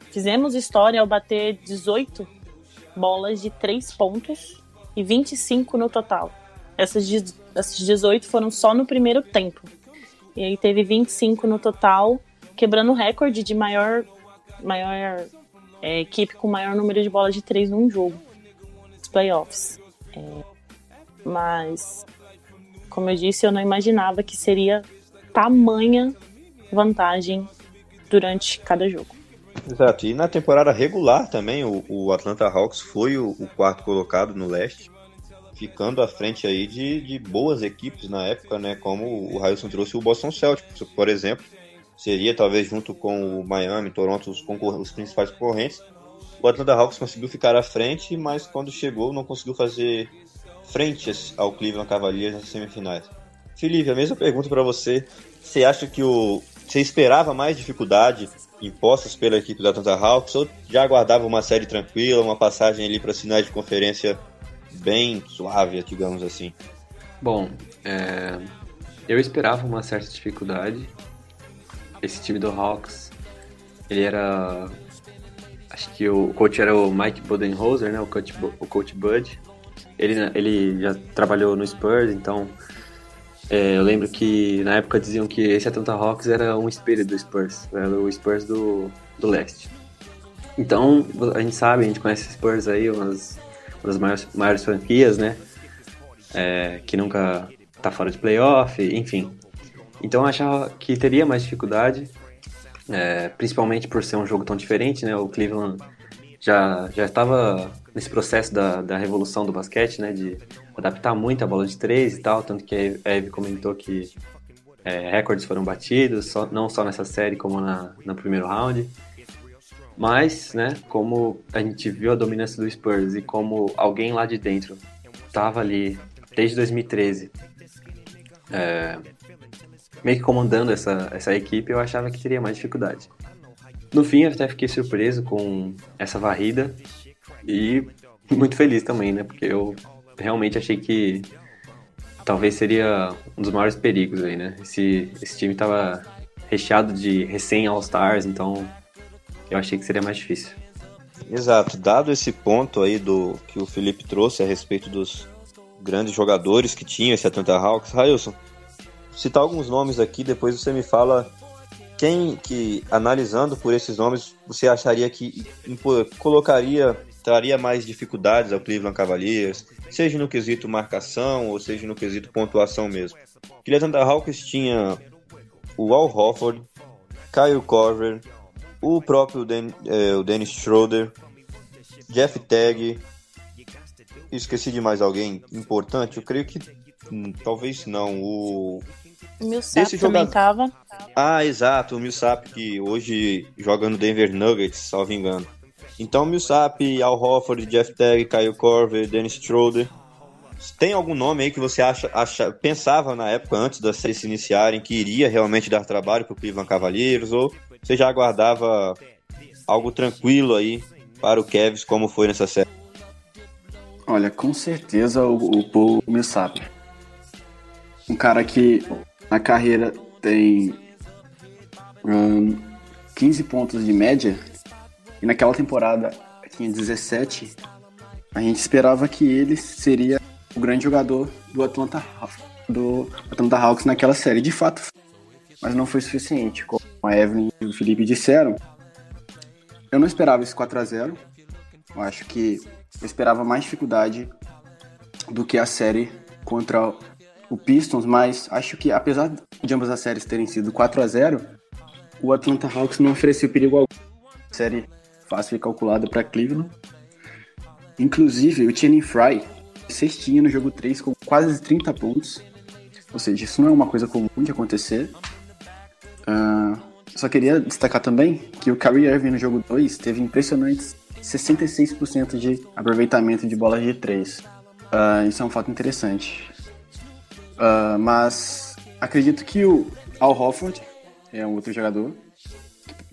fizemos história ao bater 18 bolas de 3 pontos e 25 no total. Essas, essas 18 foram só no primeiro tempo. E aí teve 25 no total, quebrando o recorde de maior, maior é, equipe com maior número de bolas de 3 num jogo. Os playoffs. É, mas, como eu disse, eu não imaginava que seria tamanha vantagem durante cada jogo. Exato, e na temporada regular também o, o Atlanta Hawks foi o, o, quarto colocado no leste, ficando à frente aí de, de boas equipes na época, né? Como o Railson trouxe o Boston Celtics, por exemplo. seria talvez junto com o Miami, Toronto, os, os principais concorrentes. O Atlanta Hawks conseguiu ficar à frente, mas quando chegou não conseguiu fazer frente ao Cleveland Cavaliers nas semifinais. Felipe, a mesma pergunta para você. Você acha que o você esperava mais dificuldade impostas pela equipe da Atlanta Hawks ou já aguardava uma série tranquila, uma passagem ali para sinais de conferência bem suave, digamos assim? Bom, é... eu esperava uma certa dificuldade. Esse time do Hawks, ele era acho que o coach era o Mike Budenholzer, né, o coach, o coach Bud. Ele, ele já trabalhou no Spurs, então é, eu lembro que na época diziam que esse Atlanta Hawks era um espelho do Spurs, era o Spurs do, do leste. Então, a gente sabe, a gente conhece o Spurs aí, umas, uma das maiores, maiores franquias, né? É, que nunca tá fora de playoff, enfim. Então eu achava que teria mais dificuldade, é, principalmente por ser um jogo tão diferente, né? O Cleveland já, já estava nesse processo da, da revolução do basquete, né? De adaptar muito a bola de três e tal, tanto que a Eve comentou que é, recordes foram batidos, só, não só nessa série como na, no primeiro round. Mas, né, como a gente viu a dominância do Spurs e como alguém lá de dentro estava ali desde 2013, é, meio que comandando essa, essa equipe, eu achava que teria mais dificuldade. No fim, eu até fiquei surpreso com essa varrida e muito feliz também, né? Porque eu realmente achei que talvez seria um dos maiores perigos aí, né? Esse, esse time tava recheado de recém All-Stars, então eu achei que seria mais difícil. Exato, dado esse ponto aí do que o Felipe trouxe a respeito dos grandes jogadores que tinha esse Atlanta Hawks, Railson, citar alguns nomes aqui, depois você me fala quem que, analisando por esses nomes, você acharia que colocaria, traria mais dificuldades ao Cleveland Cavaliers, seja no quesito marcação ou seja no quesito pontuação mesmo. Atlanta Hawks tinha o Al Hofford, Kyle Korver, o próprio é, o Dennis Schroeder, Jeff Tagg, esqueci de mais alguém importante? Eu creio que hum, talvez não. O o Millsap também jogador... tava. Ah, exato, o Millsap que hoje joga no Denver Nuggets, salvo engano. Então, Millsap, Al Hofford, Jeff Tagg, Kyle Korver, Dennis Schroeder. Tem algum nome aí que você acha, acha, pensava na época, antes das séries se iniciarem, que iria realmente dar trabalho para o Cleveland Cavaliers? Ou você já aguardava algo tranquilo aí para o Cavs, como foi nessa série? Olha, com certeza o, o Paul Millsap. Um cara que na carreira tem um, 15 pontos de média e naquela temporada tinha 17. A gente esperava que ele seria o grande jogador do Atlanta, do Atlanta Hawks naquela série. De fato, mas não foi suficiente. Como a Evelyn e o Felipe disseram, eu não esperava esse 4 a 0 Eu acho que eu esperava mais dificuldade do que a série contra o Pistons, mas acho que apesar de ambas as séries terem sido 4 a 0 o Atlanta Hawks não ofereceu perigo algum. Série fácil e calculada para Cleveland. Inclusive, o Channing Fry cestinha no jogo 3 com quase 30 pontos. Ou seja, isso não é uma coisa comum de acontecer. Uh, só queria destacar também que o Kyrie Irving no jogo 2 teve impressionantes 66% de aproveitamento de bolas de 3. Uh, ah, isso é um fato interessante. Uh, mas acredito que o Al Hofford é um outro jogador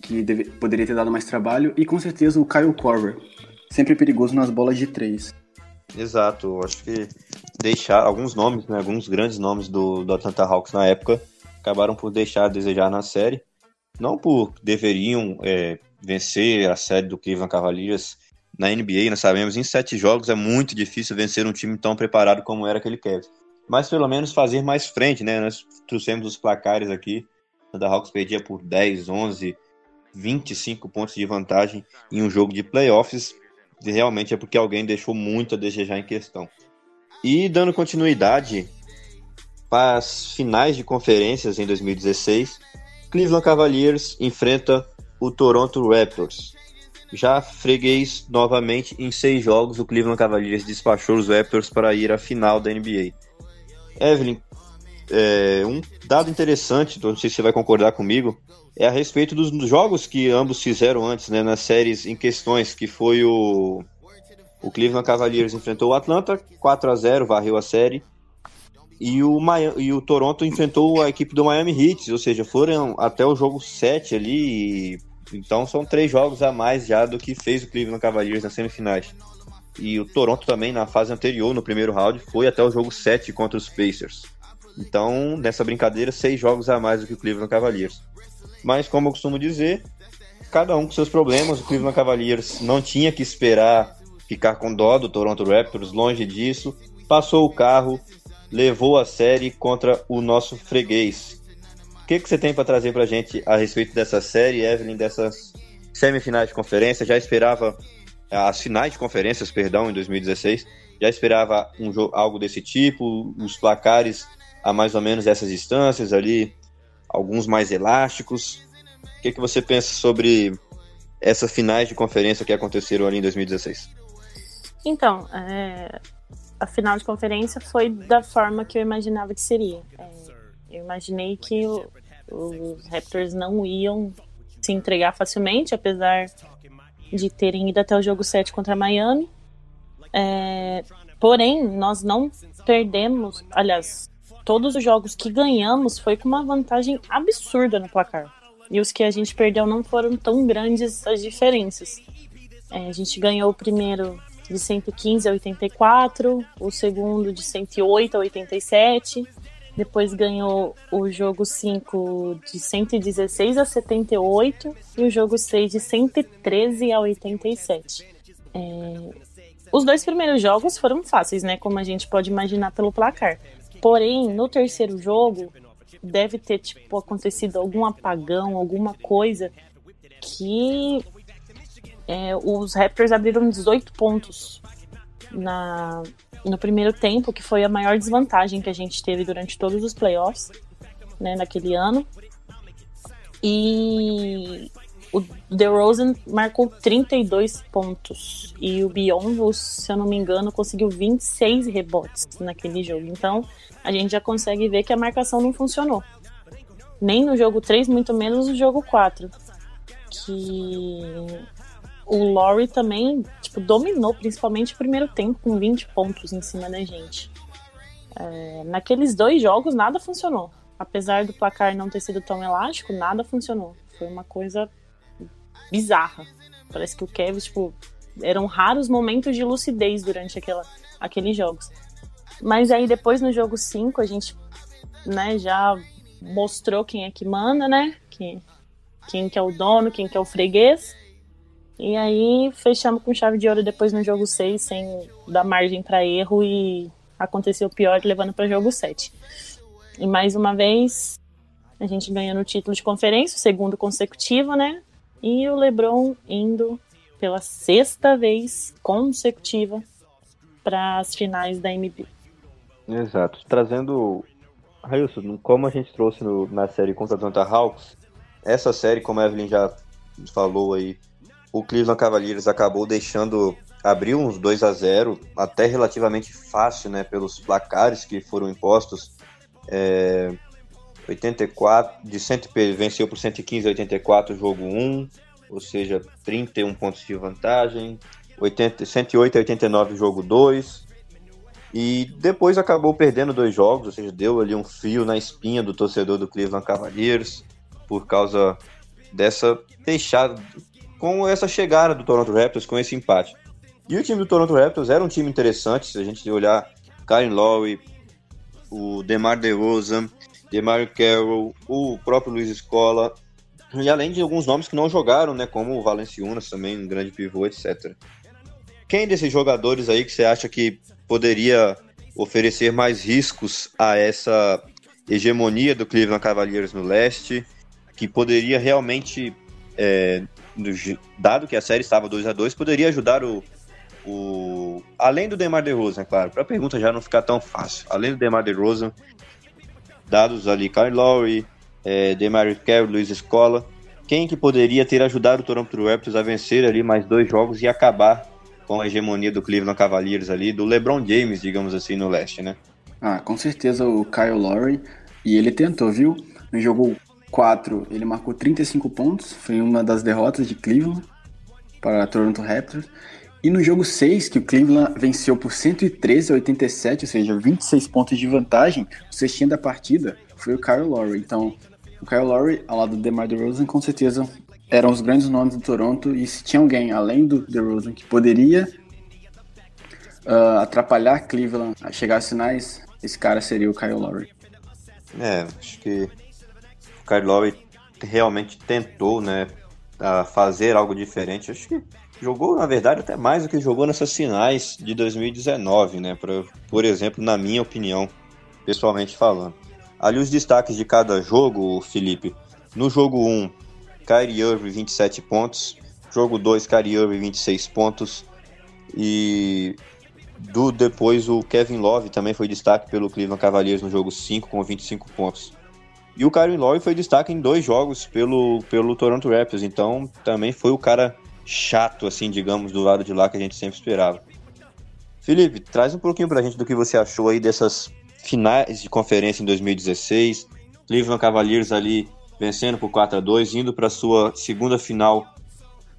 que deve, poderia ter dado mais trabalho. E com certeza o Kyle Korver, sempre perigoso nas bolas de três. Exato, acho que deixar alguns nomes, né, alguns grandes nomes do, do Atlanta Hawks na época acabaram por deixar a desejar na série. Não por deveriam é, vencer a série do Cleveland Cavaliers na NBA, nós sabemos, em sete jogos é muito difícil vencer um time tão preparado como era aquele Cavs mas pelo menos fazer mais frente, né? Nós trouxemos os placares aqui. O da Hawks perdia por 10, 11, 25 pontos de vantagem em um jogo de playoffs. E realmente é porque alguém deixou muito a desejar em questão. E dando continuidade para as finais de conferências em 2016, Cleveland Cavaliers enfrenta o Toronto Raptors. Já freguês novamente em seis jogos, o Cleveland Cavaliers despachou os Raptors para ir à final da NBA. Evelyn, é, um dado interessante, não sei se você vai concordar comigo, é a respeito dos, jogos que ambos fizeram antes, né, nas séries em questões, que foi o, o Cleveland Cavaliers enfrentou o Atlanta, 4 a 0 varreu a série, e o, Miami, e o Toronto enfrentou a equipe do Miami Heat, ou seja, foram até o jogo 7 ali, e, então são três jogos a mais já do que fez o Cleveland Cavaliers nas semifinais. E o Toronto também, na fase anterior, no primeiro round, foi até o jogo 7 contra os Pacers. Então, nessa brincadeira, seis jogos a mais do que o Cleveland Cavaliers. Mas, como eu costumo dizer, cada um com seus problemas. O Cleveland Cavaliers não tinha que esperar ficar com dó do Toronto Raptors, longe disso. Passou o carro, levou a série contra o nosso freguês. O que, que você tem para trazer para gente a respeito dessa série, Evelyn, dessas semifinais de conferência? Já esperava as finais de conferências, perdão, em 2016. Já esperava um jogo, algo desse tipo, os placares a mais ou menos essas distâncias ali, alguns mais elásticos. O que, que você pensa sobre essas finais de conferência que aconteceram ali em 2016? Então, é, a final de conferência foi da forma que eu imaginava que seria. É, eu imaginei que o, os Raptors não iam se entregar facilmente, apesar de terem ido até o jogo 7 contra Miami. É, porém, nós não perdemos, aliás, todos os jogos que ganhamos foi com uma vantagem absurda no placar. E os que a gente perdeu não foram tão grandes as diferenças. É, a gente ganhou o primeiro de 115 a 84, o segundo de 108 a 87, depois ganhou o jogo 5 de 116 a 78 e o jogo 6 de 113 a 87. É... Os dois primeiros jogos foram fáceis, né? Como a gente pode imaginar pelo placar. Porém, no terceiro jogo, deve ter tipo, acontecido algum apagão, alguma coisa que é, os Raptors abriram 18 pontos na, no primeiro tempo, que foi a maior desvantagem que a gente teve durante todos os playoffs, né, naquele ano. E o DeRozan marcou 32 pontos e o Bionvos, se eu não me engano, conseguiu 26 rebotes naquele jogo. Então, a gente já consegue ver que a marcação não funcionou. Nem no jogo 3, muito menos no jogo 4. Que o Laurie também, tipo, dominou principalmente o primeiro tempo com 20 pontos em cima da gente. É, naqueles dois jogos nada funcionou. Apesar do placar não ter sido tão elástico, nada funcionou. Foi uma coisa bizarra. Parece que o Kevin, tipo, eram raros momentos de lucidez durante aquela, aqueles jogos. Mas aí depois no jogo 5 a gente né, já mostrou quem é que manda, né? Quem, quem que é o dono, quem que é o freguês. E aí fechamos com chave de ouro depois no jogo 6, sem dar margem para erro e aconteceu o pior levando para jogo 7. E mais uma vez a gente ganhando o título de conferência, segundo consecutivo, né? E o LeBron indo pela sexta vez consecutiva para as finais da NBA. Exato. Trazendo, Railson, como a gente trouxe no, na série contra a Atlanta Hawks, essa série, como a Evelyn já falou aí, o Cleveland Cavaliers acabou deixando abrir uns 2 a 0 até relativamente fácil, né, pelos placares que foram impostos. É, 84 de 100, venceu por 115 a 84 jogo 1, ou seja, 31 pontos de vantagem. 80, 108 a 89 jogo 2. E depois acabou perdendo dois jogos, ou seja, deu ali um fio na espinha do torcedor do Cleveland Cavaliers por causa dessa deixada com essa chegada do Toronto Raptors, com esse empate. E o time do Toronto Raptors era um time interessante, se a gente olhar Karen Lowry, o DeMar DeRozan, DeMar Carroll, o próprio Luiz Escola, e além de alguns nomes que não jogaram, né, como o Valenciunas também, um grande pivô, etc. Quem desses jogadores aí que você acha que poderia oferecer mais riscos a essa hegemonia do Cleveland Cavaliers no leste, que poderia realmente é, dado que a série estava 2 a 2 poderia ajudar o, o além do Demar DeRozan, é claro, para a pergunta já não ficar tão fácil. Além do Demar DeRozan, dados ali Kyle Lowry, é, Demar Carroll, Luiz Escola, quem que poderia ter ajudado o Toronto Raptors a vencer ali mais dois jogos e acabar com a hegemonia do Cleveland Cavaliers ali, do LeBron James, digamos assim, no leste, né? Ah, com certeza o Kyle Lowry. E ele tentou, viu? No jogo 4, ele marcou 35 pontos, foi uma das derrotas de Cleveland para Toronto Raptors. E no jogo 6, que o Cleveland venceu por 113 a 87, ou seja, 26 pontos de vantagem, o cestinha da partida foi o Kyle Lowry. Então, o Kyle Lowry, ao lado do DeMar DeRozan, com certeza eram os grandes nomes do Toronto. E se tinha alguém, além do DeRozan, que poderia uh, atrapalhar Cleveland a chegar às finais, esse cara seria o Kyle Lowry. É, acho que Kyle Lowry realmente tentou, né, fazer algo diferente. Acho que Jogou, na verdade, até mais do que jogou nessas finais de 2019, né? Pra, por exemplo, na minha opinião, pessoalmente falando. Ali os destaques de cada jogo, Felipe. No jogo 1, Kyrie Irving 27 pontos. Jogo 2, Kyrie Irving 26 pontos. E do depois o Kevin Love também foi destaque pelo Cleveland Cavaliers no jogo 5 com 25 pontos. E o Kyrie Love foi destaque em dois jogos pelo, pelo Toronto Raptors, então também foi o cara chato, assim, digamos, do lado de lá que a gente sempre esperava. Felipe, traz um pouquinho pra gente do que você achou aí dessas finais de conferência em 2016. Cleveland Cavaliers ali vencendo por 4 a 2 indo para sua segunda final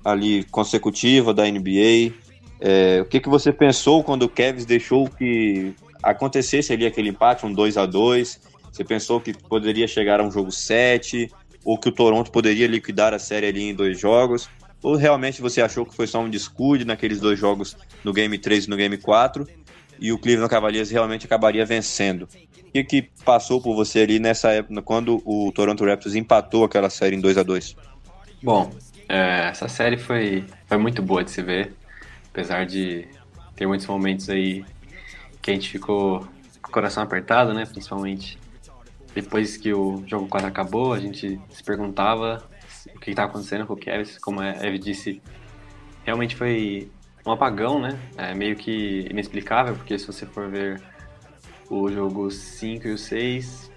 ali consecutiva da NBA. É, o que, que você pensou quando o Kevs deixou que acontecesse ali aquele empate, um 2 a 2 Você pensou que poderia chegar a um jogo 7 ou que o Toronto poderia liquidar a série ali em dois jogos? Ou realmente você achou que foi só um descuide naqueles dois jogos no Game 3 e no Game 4 e o Cleveland Cavaliers realmente acabaria vencendo? O que, que passou por você ali nessa época, quando o Toronto Raptors empatou aquela série em 2 a 2 Bom, é, essa série foi, foi muito boa de se ver, apesar de ter muitos momentos aí que a gente ficou com o coração apertado, né? Principalmente depois que o jogo 4 acabou, a gente se perguntava o que está acontecendo com o Kevin, como a Eve disse, realmente foi um apagão, né? É meio que inexplicável, porque se você for ver o jogo 5 e o 6,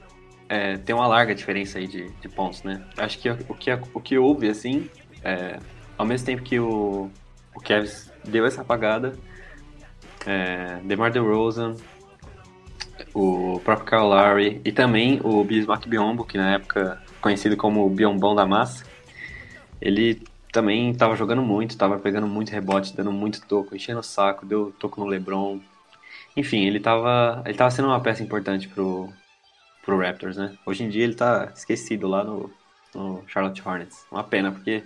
é, tem uma larga diferença aí de, de pontos, né? Acho que o que, o que houve, assim, é, ao mesmo tempo que o, o Kevs deu essa apagada, é, DeMar DeRozan, o próprio Kyle Lowry e também o Bismarck Biombo, que na época conhecido como o Biombão da Massa, ele também estava jogando muito, estava pegando muito rebote, dando muito toco, enchendo o saco, deu toco no LeBron. Enfim, ele estava ele tava sendo uma peça importante pro, pro Raptors, né? Hoje em dia ele está esquecido lá no, no Charlotte Hornets. Uma pena, porque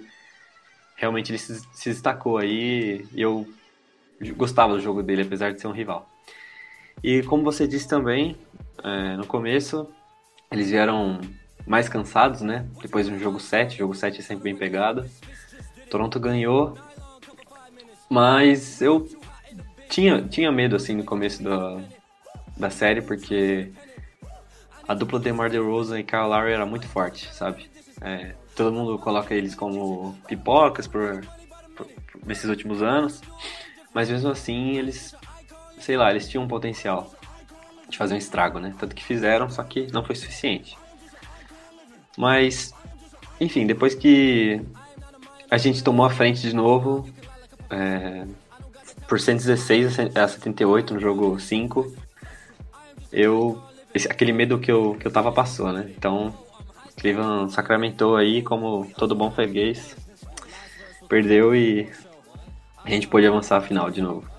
realmente ele se, se destacou aí e eu gostava do jogo dele, apesar de ser um rival. E como você disse também, é, no começo, eles vieram mais cansados, né? Depois do jogo 7, jogo 7 é sempre bem pegado. Toronto ganhou, mas eu tinha, tinha medo assim no começo da, da série, porque a dupla DeMar DeRozan e Kyle Lowry era muito forte, sabe? É, todo mundo coloca eles como pipocas por, por, por, nesses últimos anos, mas mesmo assim eles, sei lá, eles tinham um potencial de fazer um estrago, né? Tanto que fizeram, só que não foi suficiente. Mas, enfim, depois que a gente tomou a frente de novo, é, por 116 a 78 no jogo 5, eu. Esse, aquele medo que eu, que eu tava passou, né? Então, Cleveland sacramentou aí como todo bom freguês. Perdeu e a gente pôde avançar a final de novo.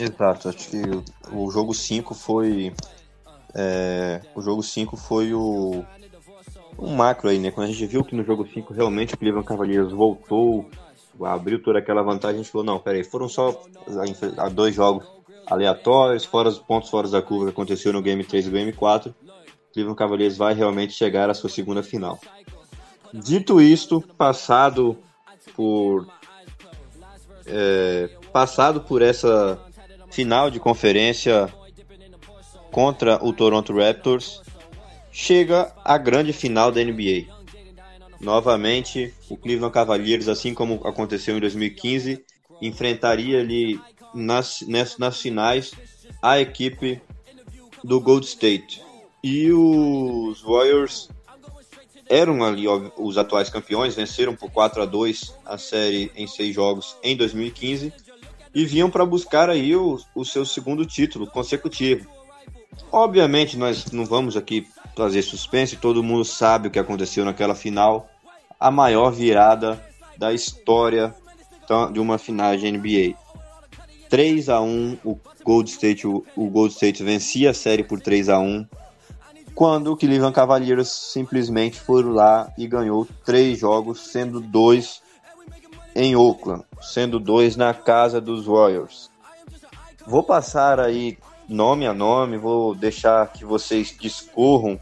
Exato, acho que o, jogo 5 foi. É, o jogo 5 foi o, um macro aí, né? Quando a gente viu que no jogo 5 realmente o Cleveland Cavaliers voltou, abriu toda aquela vantagem, a gente falou, não, peraí, foram só dois jogos aleatórios, fora os pontos fora da curva que aconteceu no Game 3 e Game 4, o Cleveland Cavaliers vai realmente chegar à sua segunda final. Dito isto, passado por é, passado por essa final de conferência contra o Toronto Raptors, chega a grande final da NBA. Novamente, o Cleveland Cavaliers, assim como aconteceu em 2015, enfrentaria ali nas, nas, nas finais a equipe do Gold State. E os Warriors eram ali ó, os atuais campeões, venceram por 4 a 2 a série em seis jogos em 2015 e vinham para buscar aí o, o seu segundo título consecutivo. Obviamente, nós não vamos aqui trazer suspense, todo mundo sabe o que aconteceu naquela final, a maior virada da história de uma final de NBA. 3 a 1 o Gold State, o, o Gold State vencia a série por 3 a 1 quando o Cleveland Cavaliers simplesmente foram lá e ganhou três jogos, sendo dois em Oakland, sendo dois na casa dos Warriors. Vou passar aí nome a nome, vou deixar que vocês discorram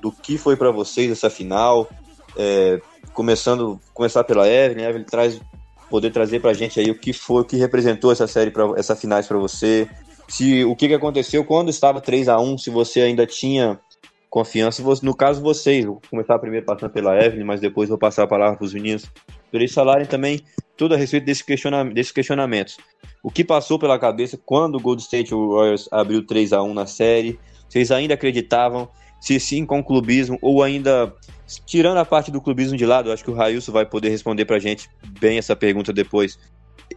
do que foi para vocês essa final. É, começando, começar pela Evelyn, Evelyn traz poder trazer para a gente aí o que foi, o que representou essa série para essa finais para você. Se o que, que aconteceu quando estava 3 a 1 se você ainda tinha confiança. No caso, vocês, vou começar primeiro passando pela Evelyn, mas depois vou passar a palavra para os meninos, para eles falarem também tudo a respeito desses questionamentos. O que passou pela cabeça quando o Gold State Warriors abriu 3 a 1 na série? Vocês ainda acreditavam? Se sim, com clubismo, ou ainda tirando a parte do clubismo de lado, acho que o Railson vai poder responder para a gente bem essa pergunta depois.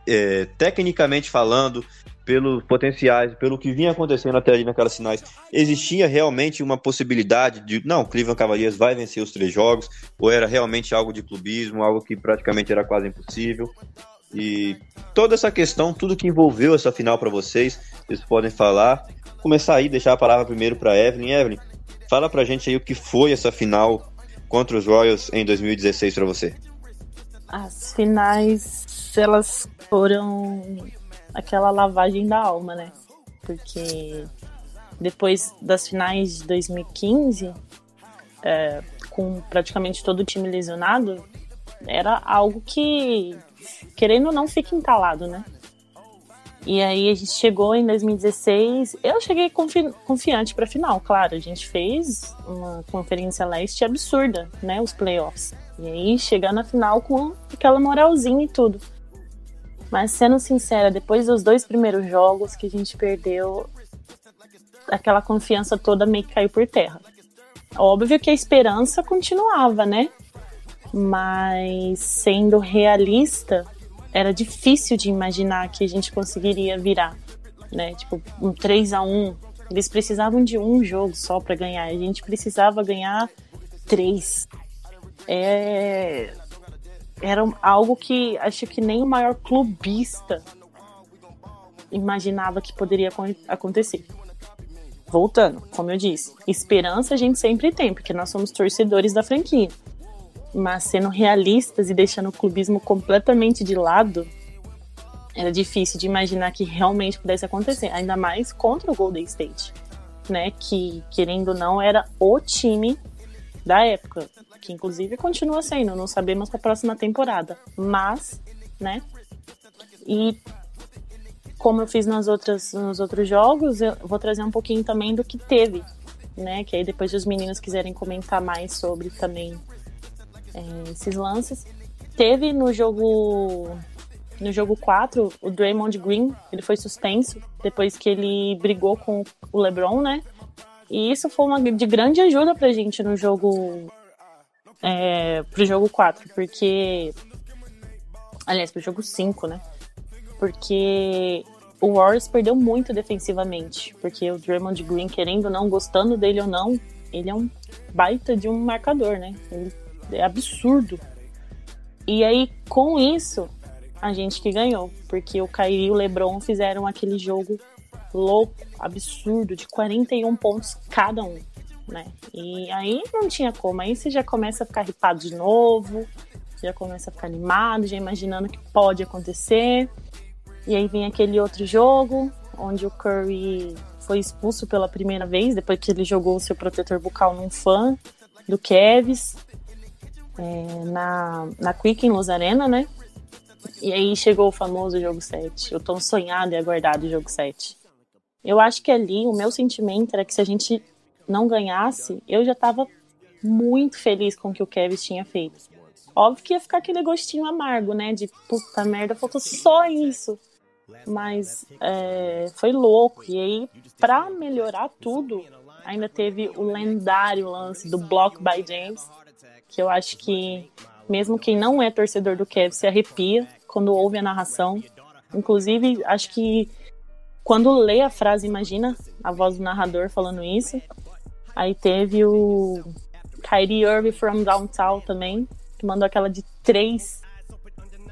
É, tecnicamente falando, pelos potenciais, pelo que vinha acontecendo até ali naquelas sinais, existia realmente uma possibilidade de, não, Cleveland Cavaliers vai vencer os três jogos, ou era realmente algo de clubismo, algo que praticamente era quase impossível. E toda essa questão, tudo que envolveu essa final para vocês, vocês podem falar. Começar aí, deixar a palavra primeiro para Evelyn. Evelyn, fala pra gente aí o que foi essa final contra os Royals em 2016 para você. As finais, elas foram aquela lavagem da alma, né? Porque depois das finais de 2015, é, com praticamente todo o time lesionado, era algo que, querendo ou não, fica entalado, né? E aí a gente chegou em 2016. Eu cheguei confi confiante para final, claro. A gente fez uma conferência leste absurda, né? Os playoffs. E aí chegar na final com aquela moralzinha e tudo. Mas sendo sincera, depois dos dois primeiros jogos que a gente perdeu, aquela confiança toda meio que caiu por terra. Óbvio que a esperança continuava, né? Mas sendo realista, era difícil de imaginar que a gente conseguiria virar, né? Tipo, um 3 a 1 Eles precisavam de um jogo só para ganhar. A gente precisava ganhar três. É era algo que acho que nem o maior clubista imaginava que poderia acontecer. Voltando, como eu disse, esperança a gente sempre tem, porque nós somos torcedores da franquia. Mas sendo realistas e deixando o clubismo completamente de lado, era difícil de imaginar que realmente pudesse acontecer, ainda mais contra o Golden State, né? Que, querendo ou não, era o time da época que inclusive continua sendo, não sabemos para a próxima temporada, mas, né? E como eu fiz nas outras, nos outros jogos, eu vou trazer um pouquinho também do que teve, né? Que aí depois os meninos quiserem comentar mais sobre também é, esses lances. Teve no jogo no jogo 4, o Draymond Green, ele foi suspenso depois que ele brigou com o LeBron, né? E isso foi uma de grande ajuda pra gente no jogo é, pro jogo 4, porque. Aliás, pro jogo 5, né? Porque o Warriors perdeu muito defensivamente. Porque o Draymond Green, querendo ou não, gostando dele ou não, ele é um baita de um marcador, né? Ele é absurdo. E aí, com isso, a gente que ganhou. Porque o Kyrie e o LeBron fizeram aquele jogo louco, absurdo, de 41 pontos cada um né? E aí não tinha como. Aí você já começa a ficar ripado de novo, já começa a ficar animado, já imaginando o que pode acontecer. E aí vem aquele outro jogo, onde o Curry foi expulso pela primeira vez, depois que ele jogou o seu protetor bucal num fã do Kevs, é, na, na Quick em Luz Arena, né? E aí chegou o famoso jogo 7, o tão sonhado e aguardado jogo 7. Eu acho que ali o meu sentimento era que se a gente não ganhasse, eu já estava muito feliz com o que o Kevin tinha feito. Óbvio que ia ficar aquele gostinho amargo, né? De puta merda, faltou só isso. Mas é, foi louco. E aí, pra melhorar tudo, ainda teve o lendário lance do Block by James, que eu acho que mesmo quem não é torcedor do Kevin se arrepia quando ouve a narração. Inclusive, acho que quando lê a frase, imagina a voz do narrador falando isso. Aí teve o Kyrie Irving from Downtown também, que mandou aquela de três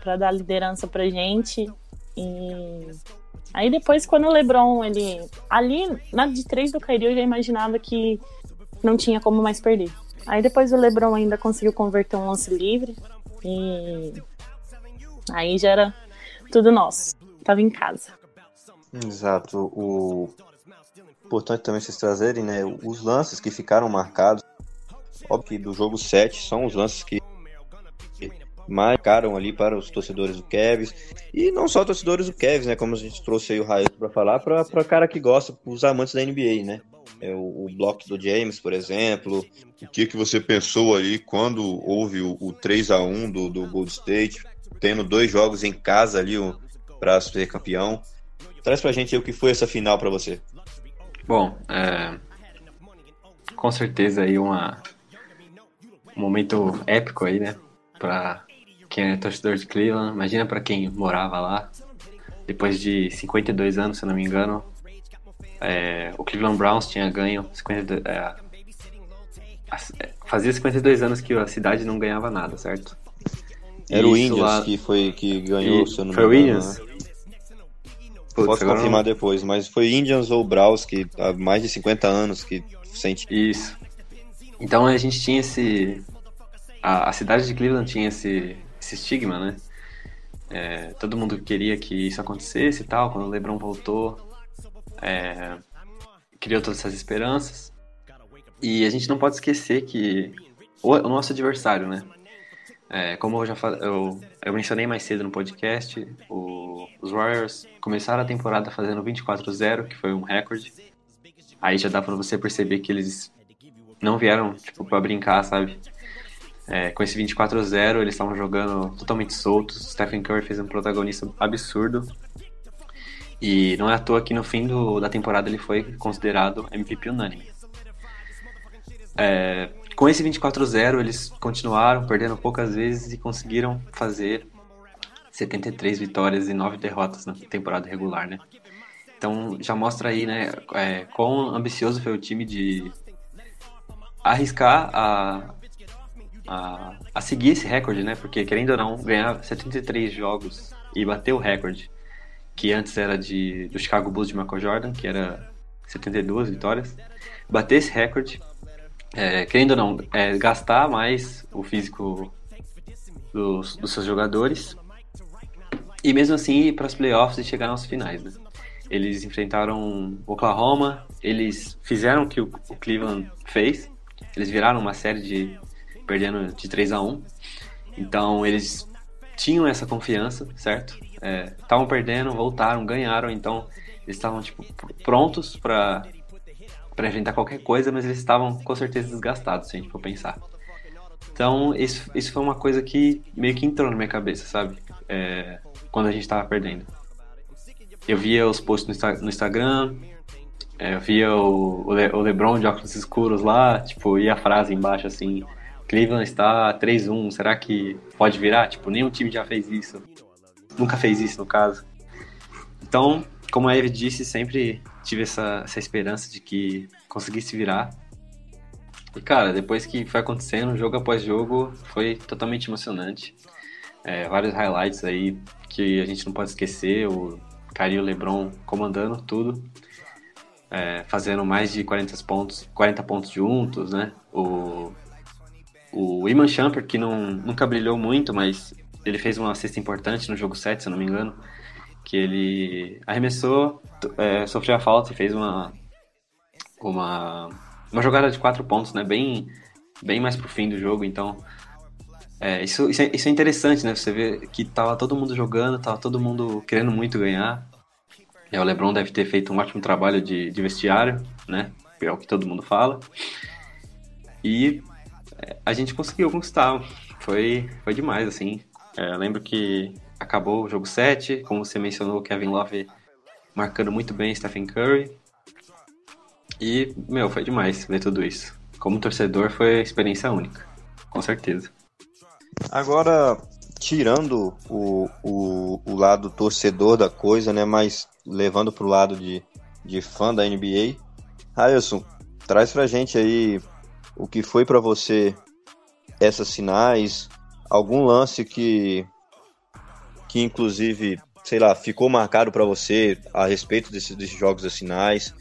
para dar liderança pra gente. E aí depois quando o LeBron, ele ali na de três do Kyrie eu já imaginava que não tinha como mais perder. Aí depois o LeBron ainda conseguiu converter um lance livre e aí já era tudo nosso. Tava em casa. Exato. O importante também vocês trazerem, né, os lances que ficaram marcados. Óbvio que do jogo 7 são os lances que marcaram ali para os torcedores do Cavs e não só torcedores do Cavs, né, como a gente trouxe aí o Raio para falar, para cara que gosta, os amantes da NBA, né? É o, o bloco do James, por exemplo. O que que você pensou ali quando houve o, o 3 a 1 do, do Gold State, tendo dois jogos em casa ali para ser campeão? Traz pra gente aí o que foi essa final para você. Bom, é, com certeza aí uma, um momento épico aí, né? Pra quem é torcedor de Cleveland. Imagina para quem morava lá. Depois de 52 anos, se eu não me engano, é, o Cleveland Browns tinha ganho 52, é, fazia 52 anos que a cidade não ganhava nada, certo? Era o Indians lá... que foi que ganhou, e, se eu não me engano. Foi o Indians? Né? Putz, Posso confirmar não... depois, mas foi Indians ou Browns que há mais de 50 anos que sente. Isso. Então a gente tinha esse. A, a cidade de Cleveland tinha esse, esse estigma, né? É, todo mundo queria que isso acontecesse e tal. Quando o LeBron voltou, é, criou todas essas esperanças. E a gente não pode esquecer que o, o nosso adversário, né? É, como eu já eu, eu mencionei mais cedo no podcast, o, os Warriors começaram a temporada fazendo 24-0, que foi um recorde. Aí já dá para você perceber que eles não vieram tipo para brincar, sabe? É, com esse 24-0, eles estavam jogando totalmente soltos. Stephen Curry fez um protagonista absurdo. E não é à toa que no fim do, da temporada ele foi considerado MVP unânime. É, com esse 24-0, eles continuaram perdendo poucas vezes e conseguiram fazer 73 vitórias e 9 derrotas na temporada regular, né? Então já mostra aí, né, é, quão ambicioso foi o time de arriscar a, a, a seguir esse recorde, né? Porque querendo ou não, ganhar 73 jogos e bater o recorde, que antes era de, do Chicago Bulls de Michael Jordan, que era 72 vitórias, bater esse recorde é, querendo ou não, é, gastar mais o físico dos, dos seus jogadores e mesmo assim ir para as playoffs e chegar nas finais. Né? Eles enfrentaram Oklahoma, eles fizeram o que o, o Cleveland fez, eles viraram uma série de perdendo de 3 a 1 então eles tinham essa confiança, certo? Estavam é, perdendo, voltaram, ganharam, então eles estavam tipo, prontos para para enfrentar qualquer coisa, mas eles estavam com certeza desgastados, se a gente for pensar. Então, isso, isso foi uma coisa que meio que entrou na minha cabeça, sabe? É, quando a gente tava perdendo. Eu via os posts no, no Instagram, é, eu via o, o, Le, o, LeBron de óculos escuros lá, tipo, e a frase embaixo assim: Cleveland está 3-1, será que pode virar? Tipo, nenhum time já fez isso. Nunca fez isso, no caso. Então, como a Eve disse, sempre tive essa, essa esperança de que conseguisse virar. E, cara, depois que foi acontecendo, jogo após jogo, foi totalmente emocionante. É, vários highlights aí que a gente não pode esquecer. O Kyrie e o LeBron comandando tudo. É, fazendo mais de 40 pontos, 40 pontos juntos, né? O, o Iman Shumpert, que não, nunca brilhou muito, mas ele fez uma cesta importante no jogo 7, se eu não me engano que ele arremessou, é, sofreu a falta e fez uma, uma, uma jogada de quatro pontos, né? Bem, bem mais pro fim do jogo, então é, isso, isso é, isso, é, interessante, né? Você vê que tava todo mundo jogando, tava todo mundo querendo muito ganhar. E o LeBron deve ter feito um ótimo trabalho de, de vestiário, né? É o que todo mundo fala. E é, a gente conseguiu conquistar. Foi, foi demais, assim. É, lembro que acabou o jogo 7, como você mencionou, Kevin Love marcando muito bem Stephen Curry. E, meu, foi demais ver tudo isso. Como torcedor, foi experiência única, com certeza. Agora, tirando o, o, o lado torcedor da coisa, né, mas levando para o lado de, de fã da NBA, Railson, traz pra gente aí o que foi para você essas sinais, algum lance que que inclusive, sei lá, ficou marcado para você a respeito desses, desses jogos das.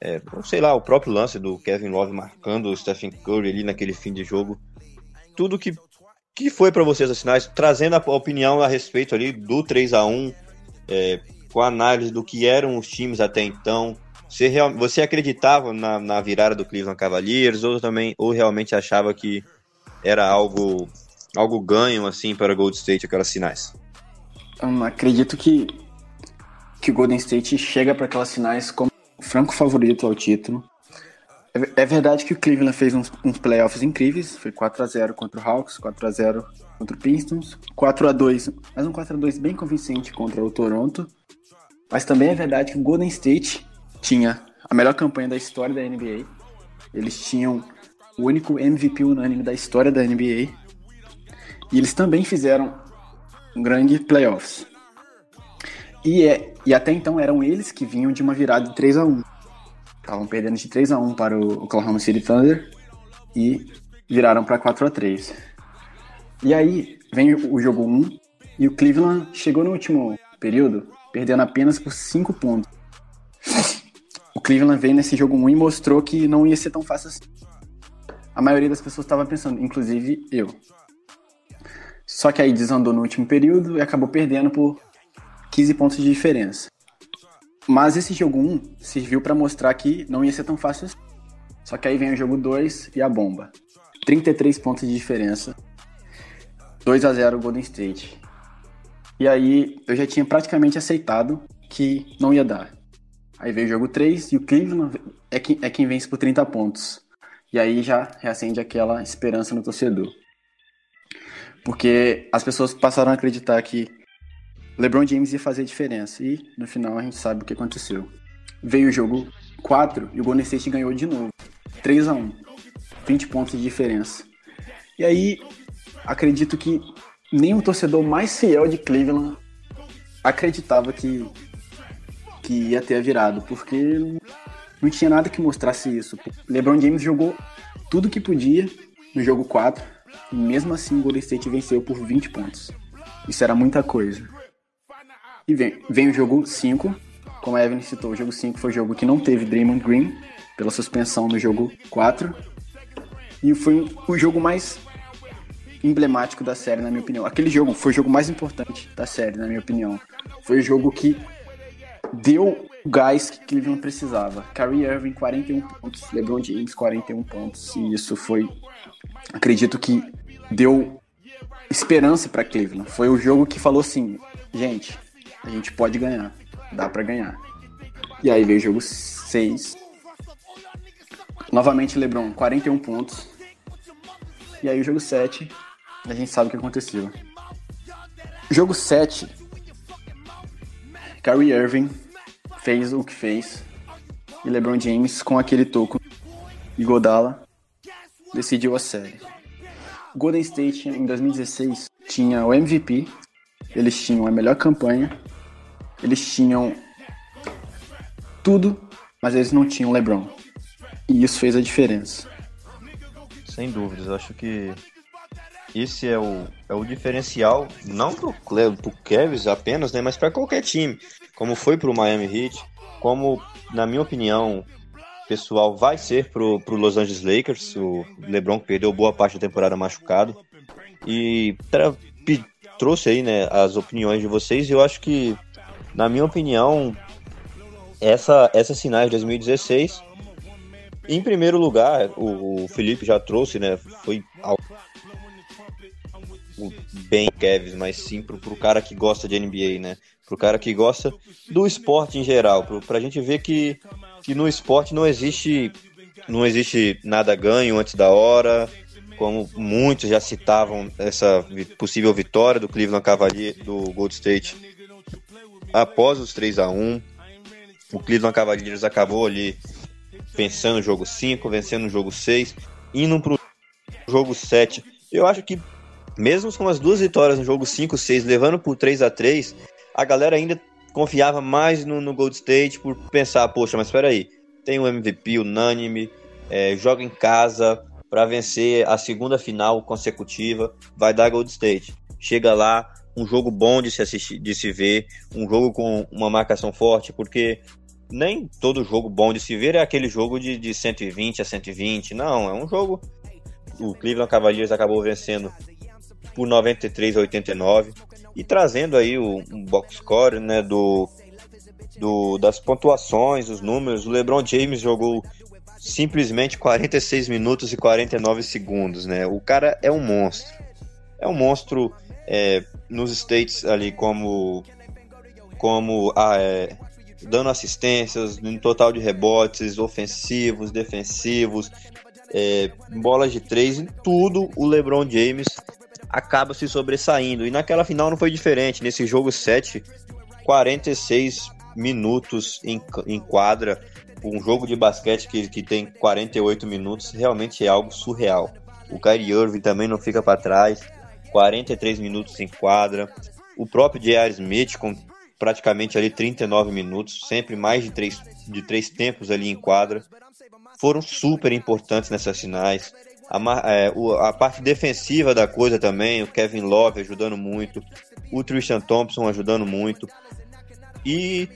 É, sei lá, o próprio lance do Kevin Love marcando o Stephen Curry ali naquele fim de jogo. Tudo que, que foi para vocês as sinais, trazendo a opinião a respeito ali do 3 a 1 é, com a análise do que eram os times até então. Você, real, você acreditava na, na virada do Cleveland Cavaliers ou também ou realmente achava que era algo algo ganho assim para Gold State aquelas sinais? Hum, acredito que que o Golden State chega para aquelas finais como franco favorito ao título. É, é verdade que o Cleveland fez uns, uns playoffs incríveis, foi 4 a 0 contra o Hawks, 4 a 0 contra o Pistons, 4 a 2, mas um 4 a 2 bem convincente contra o Toronto. Mas também é verdade que o Golden State tinha a melhor campanha da história da NBA. Eles tinham o único MVP unânime da história da NBA. E eles também fizeram um grande playoffs. E, é, e até então eram eles que vinham de uma virada de 3 a 1 Estavam perdendo de 3 a 1 para o Oklahoma City Thunder e viraram para 4 a 3 E aí vem o jogo 1 e o Cleveland chegou no último período perdendo apenas por 5 pontos. O Cleveland veio nesse jogo 1 e mostrou que não ia ser tão fácil assim. A maioria das pessoas estava pensando, inclusive eu. Só que aí desandou no último período e acabou perdendo por 15 pontos de diferença. Mas esse jogo 1 serviu para mostrar que não ia ser tão fácil assim. Só que aí vem o jogo 2 e a bomba. 33 pontos de diferença. 2 a 0 Golden State. E aí eu já tinha praticamente aceitado que não ia dar. Aí veio o jogo 3 e o Cleveland é quem, é quem vence por 30 pontos. E aí já reacende aquela esperança no torcedor. Porque as pessoas passaram a acreditar que LeBron James ia fazer diferença. E no final a gente sabe o que aconteceu. Veio o jogo 4 e o Golden State ganhou de novo. 3 a 1 20 pontos de diferença. E aí, acredito que nem o torcedor mais fiel de Cleveland acreditava que, que ia ter a virado, porque não tinha nada que mostrasse isso. LeBron James jogou tudo que podia no jogo 4 e mesmo assim o Golden State venceu por 20 pontos. Isso era muita coisa. E vem, vem o jogo 5. Como a Evan citou, o jogo 5 foi o jogo que não teve Draymond Green, pela suspensão no jogo 4. E foi o jogo mais emblemático da série, na minha opinião. Aquele jogo foi o jogo mais importante da série, na minha opinião. Foi o jogo que deu o gás que Cleveland precisava. Kyrie Irving, 41 pontos. LeBron James, 41 pontos. E isso foi, acredito que deu esperança para Cleveland. Foi o jogo que falou assim, gente, a gente pode ganhar, dá para ganhar. E aí veio o jogo 6. Novamente LeBron, 41 pontos. E aí o jogo 7, a gente sabe o que aconteceu. Jogo 7, Kyrie Irving fez o que fez. E LeBron James, com aquele toco e Godala, decidiu a série. Golden State, em 2016, tinha o MVP, eles tinham a melhor campanha eles tinham tudo, mas eles não tinham LeBron. E isso fez a diferença. Sem dúvidas, acho que esse é o, é o diferencial, não pro, pro Kevs apenas, né, mas para qualquer time, como foi pro Miami Heat, como, na minha opinião, pessoal, vai ser pro, pro Los Angeles Lakers, o LeBron perdeu boa parte da temporada machucado, e tra, trouxe aí, né, as opiniões de vocês, eu acho que na minha opinião, essa, essas sinais de 2016, em primeiro lugar, o, o Felipe já trouxe, né? Foi ao, bem Kevs, mas sim pro, pro cara que gosta de NBA, né? Pro cara que gosta do esporte em geral, pro, pra gente ver que, que no esporte não existe não existe nada ganho antes da hora, como muitos já citavam essa possível vitória do Cleveland Cavaliers do Gold State após os 3 a 1 o Cleveland Cavaliers acabou ali vencendo o jogo 5, vencendo o jogo 6, indo para o jogo 7. Eu acho que, mesmo com as duas vitórias no jogo 5, 6, levando por 3 a 3 a galera ainda confiava mais no, no Gold State por pensar, poxa, mas espera aí, tem um MVP unânime, é, joga em casa para vencer a segunda final consecutiva, vai dar Gold State. Chega lá, um jogo bom de se assistir, de se ver, um jogo com uma marcação forte, porque nem todo jogo bom de se ver é aquele jogo de, de 120 a 120, não, é um jogo. O Cleveland Cavaliers acabou vencendo por 93 a 89 e trazendo aí o um box score, né, do, do das pontuações, os números. O LeBron James jogou simplesmente 46 minutos e 49 segundos, né? O cara é um monstro. É um monstro é, nos States ali como como ah, é, dando assistências, no total de rebotes, ofensivos, defensivos, é, bolas de três, em tudo o LeBron James acaba se sobressaindo. E naquela final não foi diferente. Nesse jogo 7, 46 minutos em, em quadra, um jogo de basquete que, que tem 48 minutos, realmente é algo surreal. O Kyrie Irving também não fica para trás, 43 minutos em quadra. O próprio J.R. Smith com praticamente ali 39 minutos, sempre mais de três, de três tempos ali em quadra. Foram super importantes nessas finais. A, é, a, parte defensiva da coisa também, o Kevin Love ajudando muito, o Tristan Thompson ajudando muito. E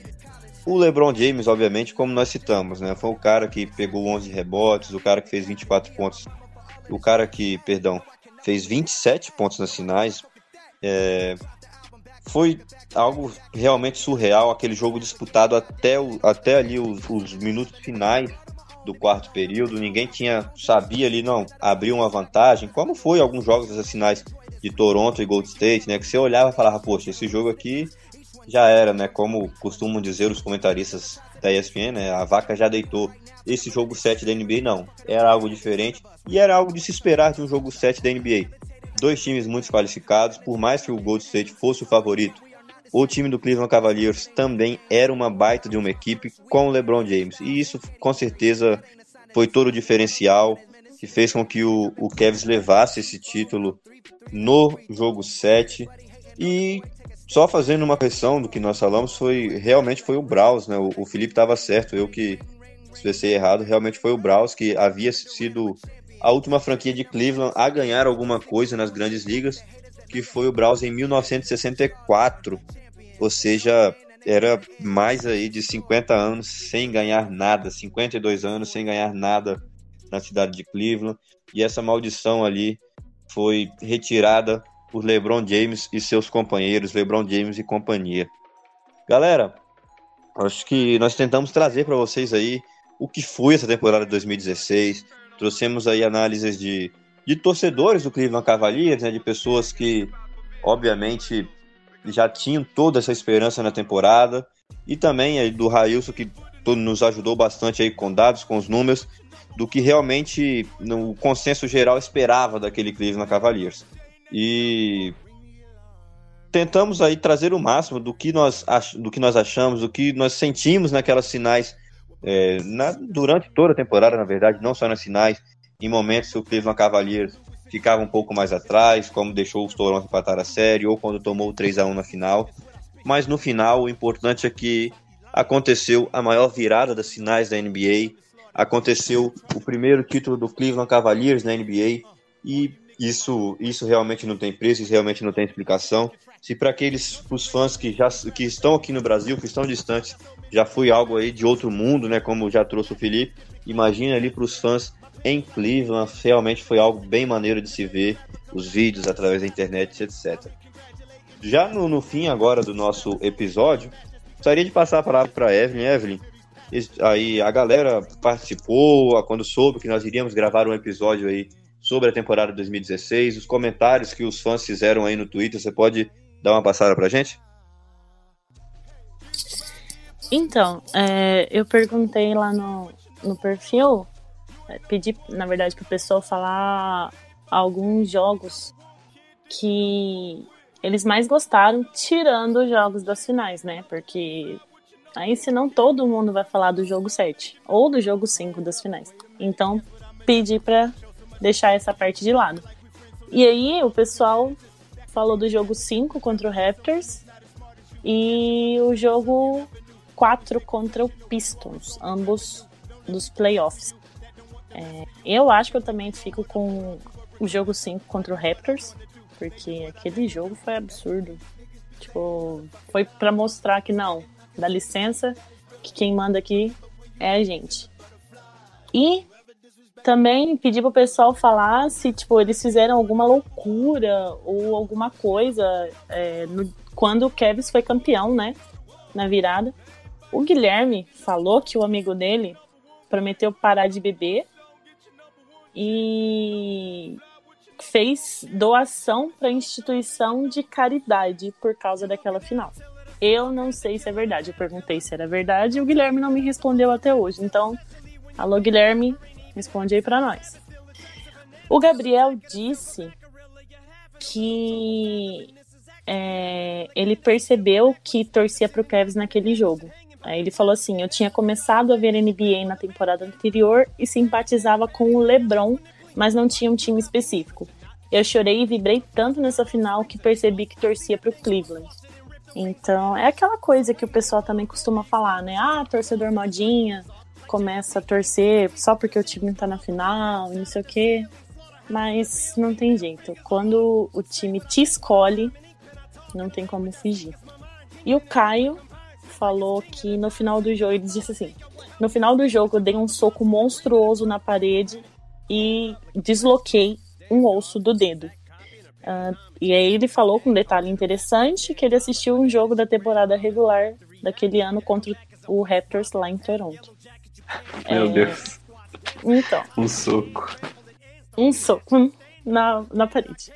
o LeBron James, obviamente, como nós citamos, né? Foi o cara que pegou 11 rebotes, o cara que fez 24 pontos, o cara que, perdão, fez 27 pontos nas finais. É, foi algo realmente surreal, aquele jogo disputado até, o, até ali os, os, minutos finais do quarto período, ninguém tinha sabia ali não abrir uma vantagem, como foi alguns jogos das finais de Toronto e Gold State, né, que você olhava e falava, poxa, esse jogo aqui já era, né, como costumam dizer os comentaristas da ESPN, né, a vaca já deitou. Esse jogo 7 da NBA não, era algo diferente e era algo de se esperar de um jogo 7 da NBA dois times muito qualificados, por mais que o Gold State fosse o favorito. O time do Cleveland Cavaliers também era uma baita de uma equipe com o LeBron James. E isso, com certeza, foi todo o diferencial que fez com que o, o Cavs levasse esse título no jogo 7. E só fazendo uma questão do que nós falamos, foi realmente foi o Braus, né? O, o Felipe estava certo, eu que expressei errado, realmente foi o Braus que havia sido a última franquia de Cleveland a ganhar alguma coisa nas grandes ligas, que foi o Browns em 1964. Ou seja, era mais aí de 50 anos sem ganhar nada, 52 anos sem ganhar nada na cidade de Cleveland. E essa maldição ali foi retirada por LeBron James e seus companheiros, LeBron James e companhia. Galera, acho que nós tentamos trazer para vocês aí o que foi essa temporada de 2016, Trouxemos aí análises de, de torcedores do Cleveland Cavaliers, né, de pessoas que, obviamente, já tinham toda essa esperança na temporada, e também aí do Railson, que nos ajudou bastante aí com dados, com os números, do que realmente o consenso geral esperava daquele Cleveland Cavaliers. E tentamos aí trazer o máximo do que nós, do que nós achamos, do que nós sentimos naquelas finais é, na, durante toda a temporada, na verdade, não só nas finais, em momentos o Cleveland Cavaliers ficava um pouco mais atrás, como deixou os Toronto empatar a série, ou quando tomou 3 a 1 na final. Mas no final, o importante é que aconteceu a maior virada das finais da NBA, aconteceu o primeiro título do Cleveland Cavaliers na NBA, e isso, isso realmente não tem preço, isso realmente não tem explicação. Se para aqueles os fãs que já que estão aqui no Brasil, que estão distantes, já foi algo aí de outro mundo, né? Como já trouxe o Felipe. Imagina ali para os fãs em Cleveland, realmente foi algo bem maneiro de se ver, os vídeos através da internet, etc. Já no, no fim agora do nosso episódio, gostaria de passar a palavra para Evelyn. Evelyn, aí a galera participou, quando soube que nós iríamos gravar um episódio aí sobre a temporada 2016, os comentários que os fãs fizeram aí no Twitter, você pode dar uma passada para gente? Então, é, eu perguntei lá no, no perfil, é, pedi, na verdade, para o pessoal falar alguns jogos que eles mais gostaram, tirando os jogos das finais, né? Porque aí senão todo mundo vai falar do jogo 7 ou do jogo 5 das finais. Então, pedi para deixar essa parte de lado. E aí o pessoal falou do jogo 5 contra o Raptors e o jogo 4 contra o Pistons, ambos dos playoffs. É, eu acho que eu também fico com o jogo 5 contra o Raptors, porque aquele jogo foi absurdo. Tipo, foi para mostrar que não, dá licença, que quem manda aqui é a gente. E também pedi pro pessoal falar se, tipo, eles fizeram alguma loucura ou alguma coisa é, no, quando o Kevs foi campeão, né? Na virada. O Guilherme falou que o amigo dele prometeu parar de beber e fez doação para instituição de caridade por causa daquela final. Eu não sei se é verdade. Eu perguntei se era verdade e o Guilherme não me respondeu até hoje. Então, alô Guilherme, responde aí para nós. O Gabriel disse que é, ele percebeu que torcia para o Cavs naquele jogo. Aí ele falou assim: Eu tinha começado a ver NBA na temporada anterior e simpatizava com o LeBron, mas não tinha um time específico. Eu chorei e vibrei tanto nessa final que percebi que torcia para o Cleveland. Então, é aquela coisa que o pessoal também costuma falar, né? Ah, torcedor modinha, começa a torcer só porque o time tá na final, não sei o quê. Mas não tem jeito. Quando o time te escolhe, não tem como fugir. E o Caio falou que no final do jogo, ele disse assim: no final do jogo eu dei um soco monstruoso na parede e desloquei um osso do dedo. Uh, e aí ele falou com um detalhe interessante que ele assistiu um jogo da temporada regular daquele ano contra o Raptors lá em Toronto. Meu é... Deus. Então. Um soco. Um soco na, na parede.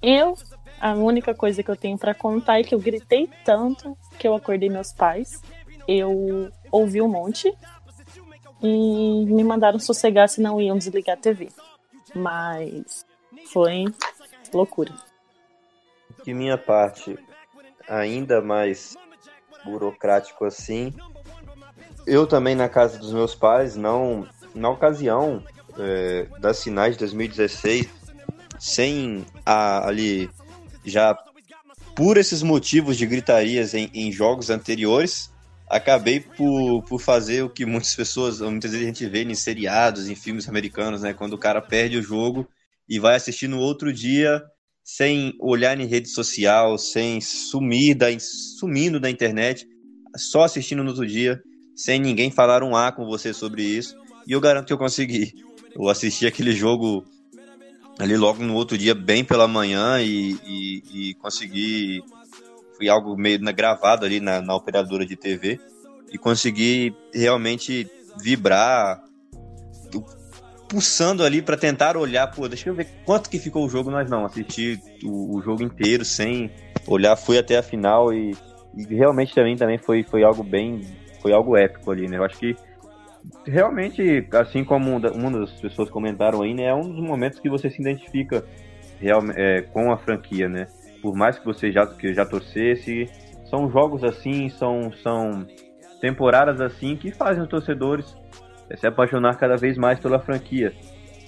Eu, a única coisa que eu tenho para contar é que eu gritei tanto que eu acordei meus pais. Eu ouvi um monte e me mandaram sossegar se não iam desligar a TV. Mas foi loucura. De minha parte, ainda mais burocrático assim, eu também na casa dos meus pais, não na ocasião é, das finais de 2016, sem a, ali já por esses motivos de gritarias em, em jogos anteriores, acabei por, por fazer o que muitas pessoas, muitas vezes a gente vê em seriados, em filmes americanos, né? Quando o cara perde o jogo e vai assistir no outro dia sem olhar em rede social, sem sumir da, sumindo da internet, só assistindo no outro dia, sem ninguém falar um A com você sobre isso. E eu garanto que eu consegui. Eu assisti aquele jogo ali logo no outro dia, bem pela manhã, e, e, e consegui. Foi algo meio na, gravado ali na, na operadora de TV, e consegui realmente vibrar pulsando ali para tentar olhar, pô, deixa eu ver quanto que ficou o jogo, nós não, assisti o, o jogo inteiro sem olhar, fui até a final e, e realmente também, também foi, foi algo bem, foi algo épico ali, né? Eu acho que realmente, assim como uma das pessoas comentaram aí, né, é um dos momentos que você se identifica real, é, com a franquia, né? Por mais que você já, que já torcesse, são jogos assim, são, são temporadas assim que fazem os torcedores é se apaixonar cada vez mais pela franquia.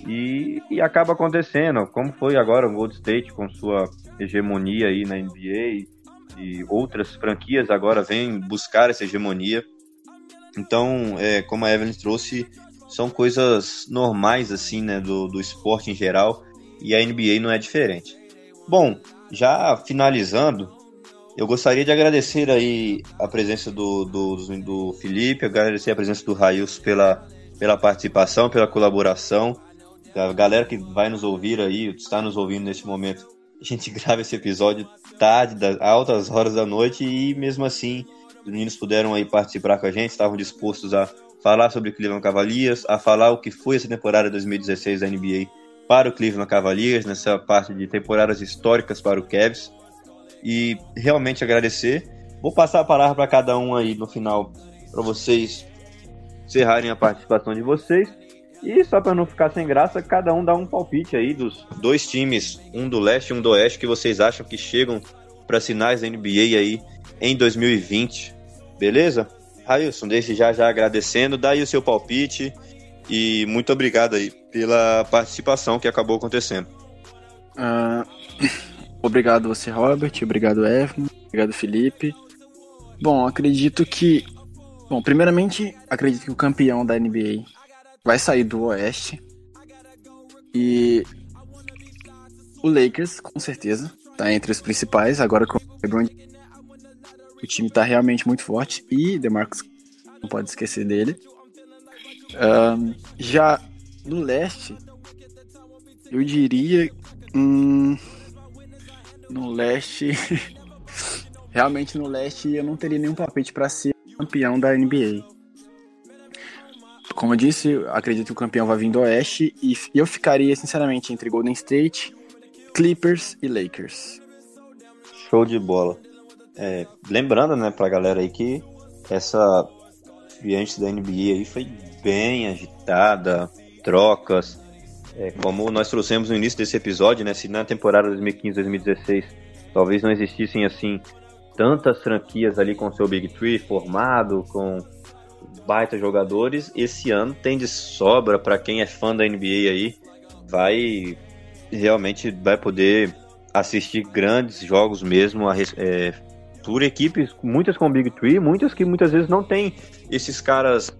E, e acaba acontecendo, como foi agora o Gold State com sua hegemonia aí na NBA e outras franquias agora vêm buscar essa hegemonia. Então, é, como a Evelyn trouxe, são coisas normais assim, né, do, do esporte em geral e a NBA não é diferente. Bom, já finalizando, eu gostaria de agradecer aí a presença do, do, do Felipe, agradecer a presença do Raios pela, pela participação, pela colaboração. A galera que vai nos ouvir aí, está nos ouvindo neste momento, a gente grava esse episódio tarde, das altas horas da noite, e mesmo assim, os meninos puderam aí participar com a gente, estavam dispostos a falar sobre o Cleveland Cavaliers, a falar o que foi essa temporada 2016 da NBA para o Cleveland Cavaliers, nessa parte de temporadas históricas para o Cavs e realmente agradecer. Vou passar a palavra para cada um aí no final, para vocês encerrarem a participação de vocês. E só para não ficar sem graça, cada um dá um palpite aí dos dois times, um do leste e um do oeste, que vocês acham que chegam para sinais da NBA aí em 2020. Beleza? Railson, desde já já agradecendo, dá aí o seu palpite e muito obrigado aí pela participação que acabou acontecendo. Uh, Obrigado você, Robert. Obrigado, Evan. Obrigado, Felipe. Bom, acredito que. Bom, primeiramente, acredito que o campeão da NBA vai sair do Oeste. E o Lakers, com certeza, tá entre os principais. Agora com o LeBron, o time tá realmente muito forte. E DeMarcus, não pode esquecer dele. Um, já no Leste, eu diria. Hum, no Leste. realmente no Leste eu não teria nenhum palpite para ser campeão da NBA. Como eu disse, acredito que o campeão vai vir do Oeste e eu ficaria, sinceramente, entre Golden State, Clippers e Lakers. Show de bola. É, lembrando, né, pra galera aí que essa antes da NBA aí foi bem agitada, trocas, é, como nós trouxemos no início desse episódio, né, se na temporada 2015-2016 talvez não existissem assim tantas franquias ali com seu Big Three formado, com baita jogadores, esse ano tem de sobra para quem é fã da NBA aí, vai realmente vai poder assistir grandes jogos mesmo é, por equipes, muitas com Big Three, muitas que muitas vezes não tem esses caras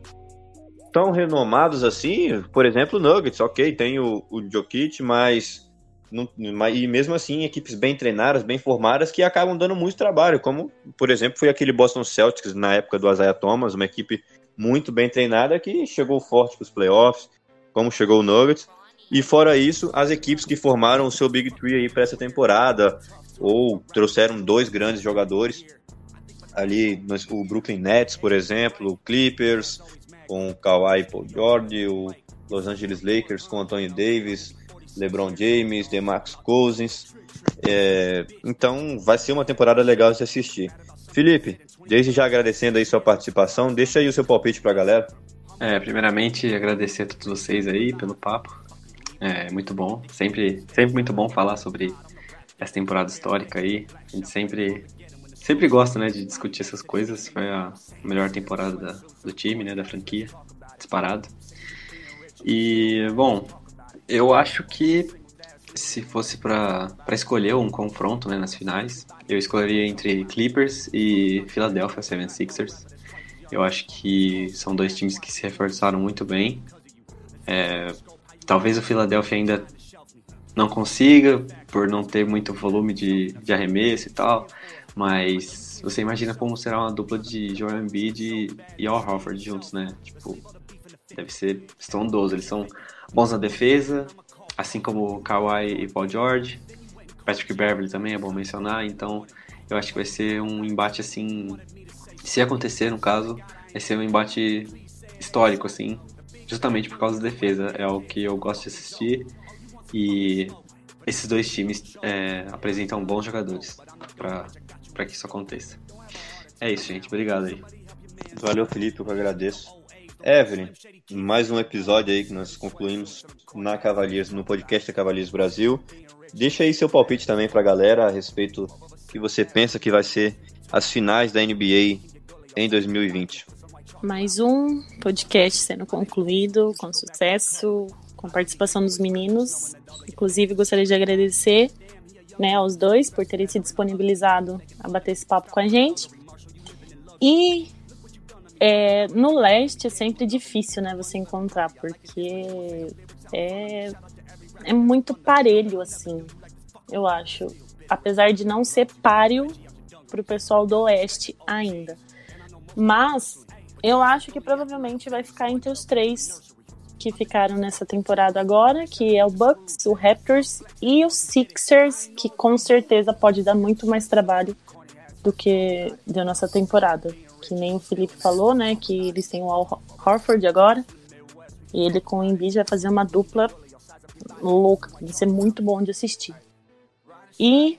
tão renomados assim, por exemplo, Nuggets, ok, tem o, o Jokic, mas, não, e mesmo assim equipes bem treinadas, bem formadas, que acabam dando muito trabalho, como, por exemplo, foi aquele Boston Celtics na época do Isaiah Thomas, uma equipe muito bem treinada que chegou forte para os playoffs, como chegou o Nuggets, e fora isso, as equipes que formaram o seu Big Three aí para essa temporada, ou trouxeram dois grandes jogadores, ali o Brooklyn Nets, por exemplo, o Clippers, com o Kawhi Paul George, o Los Angeles Lakers com Anthony Davis, LeBron James, DeMarcus Cousins. É, então vai ser uma temporada legal de assistir. Felipe, desde já agradecendo aí sua participação, deixa aí o seu palpite para a galera. É, primeiramente agradecer a todos vocês aí pelo papo. É muito bom, sempre, sempre muito bom falar sobre essa temporada histórica aí. A gente sempre, sempre gosta, né, de discutir essas coisas. Foi a melhor temporada da, do time, né, da franquia, disparado. E, bom, eu acho que se fosse para escolher um confronto né, nas finais, eu escolheria entre Clippers e Philadelphia 76ers. Eu acho que são dois times que se reforçaram muito bem. É, talvez o Philadelphia ainda não consiga, por não ter muito volume de, de arremesso e tal, mas você imagina como será uma dupla de Joel Embiid e Al Horford juntos, né? Tipo, deve ser estrondoso. Eles são bons na defesa, assim como Kawhi e Paul George. Patrick Beverly também é bom mencionar, então eu acho que vai ser um embate assim, se acontecer no caso, vai ser um embate histórico assim, justamente por causa da defesa, é o que eu gosto de assistir e esses dois times é, apresentam bons jogadores para que isso aconteça. É isso, gente. Obrigado aí. Valeu, Felipe. Eu agradeço. Evelyn, mais um episódio aí que nós concluímos na Cavaliers, no podcast da Cavaliers Brasil. Deixa aí seu palpite também para a galera a respeito que você pensa que vai ser as finais da NBA em 2020. Mais um podcast sendo concluído com sucesso, com participação dos meninos. Inclusive, gostaria de agradecer né, aos dois por terem se disponibilizado a bater esse papo com a gente. E é, no leste é sempre difícil, né, você encontrar, porque é, é muito parelho, assim, eu acho. Apesar de não ser páreo pro pessoal do oeste ainda. Mas eu acho que provavelmente vai ficar entre os três que ficaram nessa temporada agora, que é o Bucks, o Raptors e o Sixers, que com certeza pode dar muito mais trabalho do que deu nossa temporada. Que nem o Felipe falou, né, que eles têm o Al Horford agora, e ele com o Embiid vai fazer uma dupla louca, vai ser muito bom de assistir. E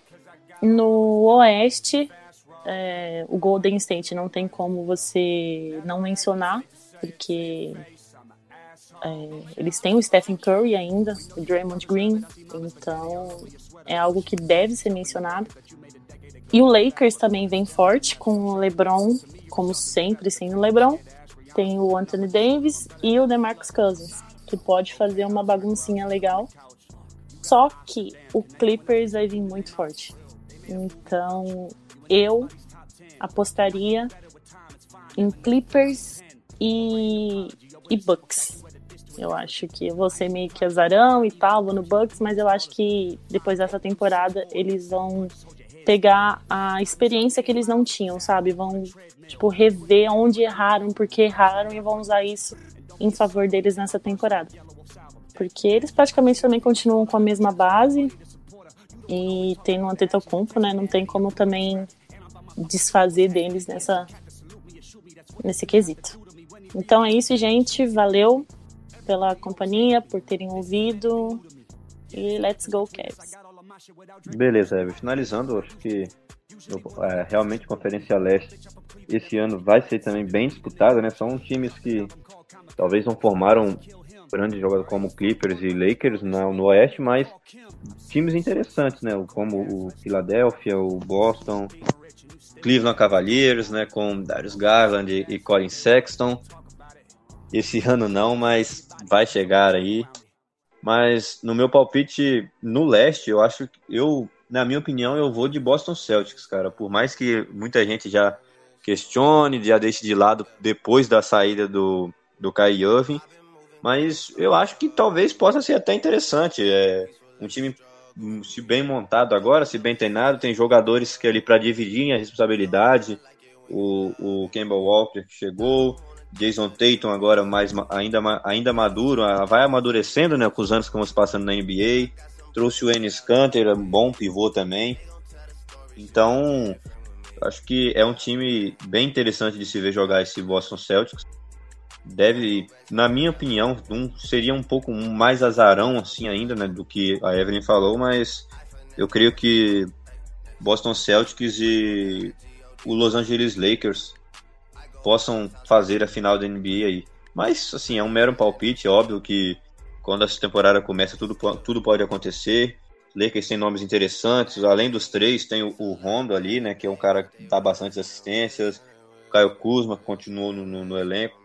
no Oeste, é, o Golden State não tem como você não mencionar, porque é, eles têm o Stephen Curry ainda, o Draymond Green, então é algo que deve ser mencionado. E o Lakers também vem forte com o LeBron, como sempre sem o LeBron. Tem o Anthony Davis e o DeMarcus Cousins, que pode fazer uma baguncinha legal. Só que o Clippers vai vir muito forte. Então, eu apostaria em Clippers e, e Bucks Eu acho que ser meio que azarão e tal, vou no Bucks, mas eu acho que depois dessa temporada eles vão pegar a experiência que eles não tinham, sabe? Vão, tipo, rever onde erraram, porque erraram e vão usar isso em favor deles nessa temporada. Porque eles praticamente também continuam com a mesma base e tem um Antetokounmpo, né? Não tem como também desfazer deles nessa nesse quesito. Então é isso, gente. Valeu pela companhia, por terem ouvido. E let's go, Cavs. Beleza, Ever. Finalizando, acho que é, realmente a Conferência Leste esse ano vai ser também bem disputada, né? São times que talvez não formaram grandes jogadores como Clippers e Lakers no, no Oeste, mas times interessantes, né? Como o Philadelphia, o Boston, Cleveland Cavaliers, né? Com Darius Garland e, Colin Sexton. Esse ano não, mas vai chegar aí. Mas no meu palpite no leste, eu acho que eu, na minha opinião, eu vou de Boston Celtics, cara. Por mais que muita gente já questione, já deixe de lado depois da saída do, do Kai Irving, mas eu acho que talvez possa ser até interessante. É um time se bem montado agora, se bem treinado, tem jogadores que ali para dividir a responsabilidade. O, o Campbell Walker chegou, Jason Tatum agora mais ainda, ainda maduro, ah, vai amadurecendo né, com os anos que vamos passando na NBA. Trouxe o Enes Kanter, um bom pivô também. Então, acho que é um time bem interessante de se ver jogar esse Boston Celtics. Deve, na minha opinião, um, seria um pouco mais azarão assim ainda, né, do que a Evelyn falou, mas eu creio que Boston Celtics e o Los Angeles Lakers possam fazer a final da NBA aí. Mas, assim, é um mero palpite, óbvio que quando essa temporada começa, tudo, tudo pode acontecer. Lakers tem nomes interessantes, além dos três, tem o, o Rondo ali, né, que é um cara que dá bastante assistências, Caio Kuzma, continuou no, no, no, elenco.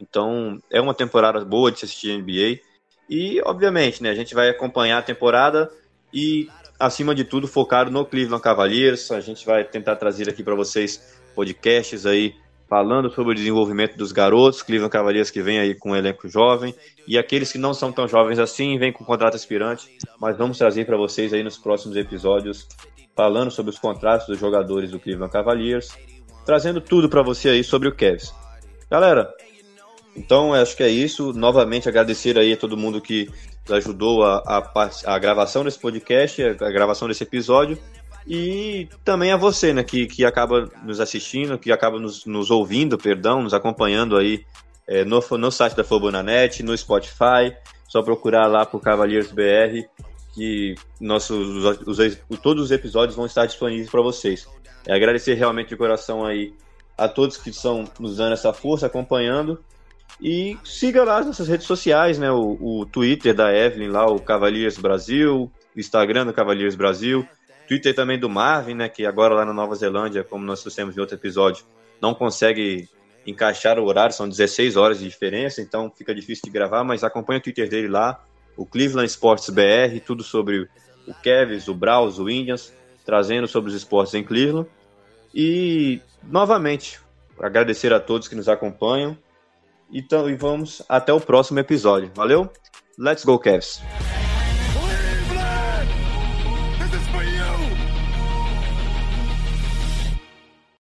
Então, é uma temporada boa de se assistir NBA. E, obviamente, né, a gente vai acompanhar a temporada e, acima de tudo, focado no Cleveland Cavaliers. A gente vai tentar trazer aqui para vocês podcasts aí falando sobre o desenvolvimento dos garotos, Cleveland Cavaliers que vem aí com um elenco jovem, e aqueles que não são tão jovens assim, vêm com contrato aspirante, mas vamos trazer para vocês aí nos próximos episódios, falando sobre os contratos dos jogadores do Cleveland Cavaliers, trazendo tudo para você aí sobre o Cavs. Galera, então acho que é isso, novamente agradecer aí a todo mundo que ajudou a, a, a gravação desse podcast, a, gravação desse episódio, e também a você, né, que, que acaba nos assistindo, que acaba nos, nos ouvindo, perdão, nos acompanhando aí é, no, no site da Fobonanet, no Spotify, só procurar lá por Cavaleiros BR, que nossos, os, os, todos os episódios vão estar disponíveis para vocês. É agradecer realmente de coração aí a todos que estão nos dando essa força, acompanhando. E siga lá as nossas redes sociais, né? O, o Twitter da Evelyn lá, o Cavaliers Brasil, o Instagram do Cavaliers Brasil, Twitter também do Marvin, né, que agora lá na Nova Zelândia, como nós trouxemos em outro episódio, não consegue encaixar o horário, são 16 horas de diferença, então fica difícil de gravar, mas acompanha o Twitter dele lá, o Cleveland Sports BR, tudo sobre o Kevs, o Braus, o Indians, trazendo sobre os esportes em Cleveland. E, novamente, agradecer a todos que nos acompanham. Então, e vamos até o próximo episódio. Valeu? Let's go, Cavs!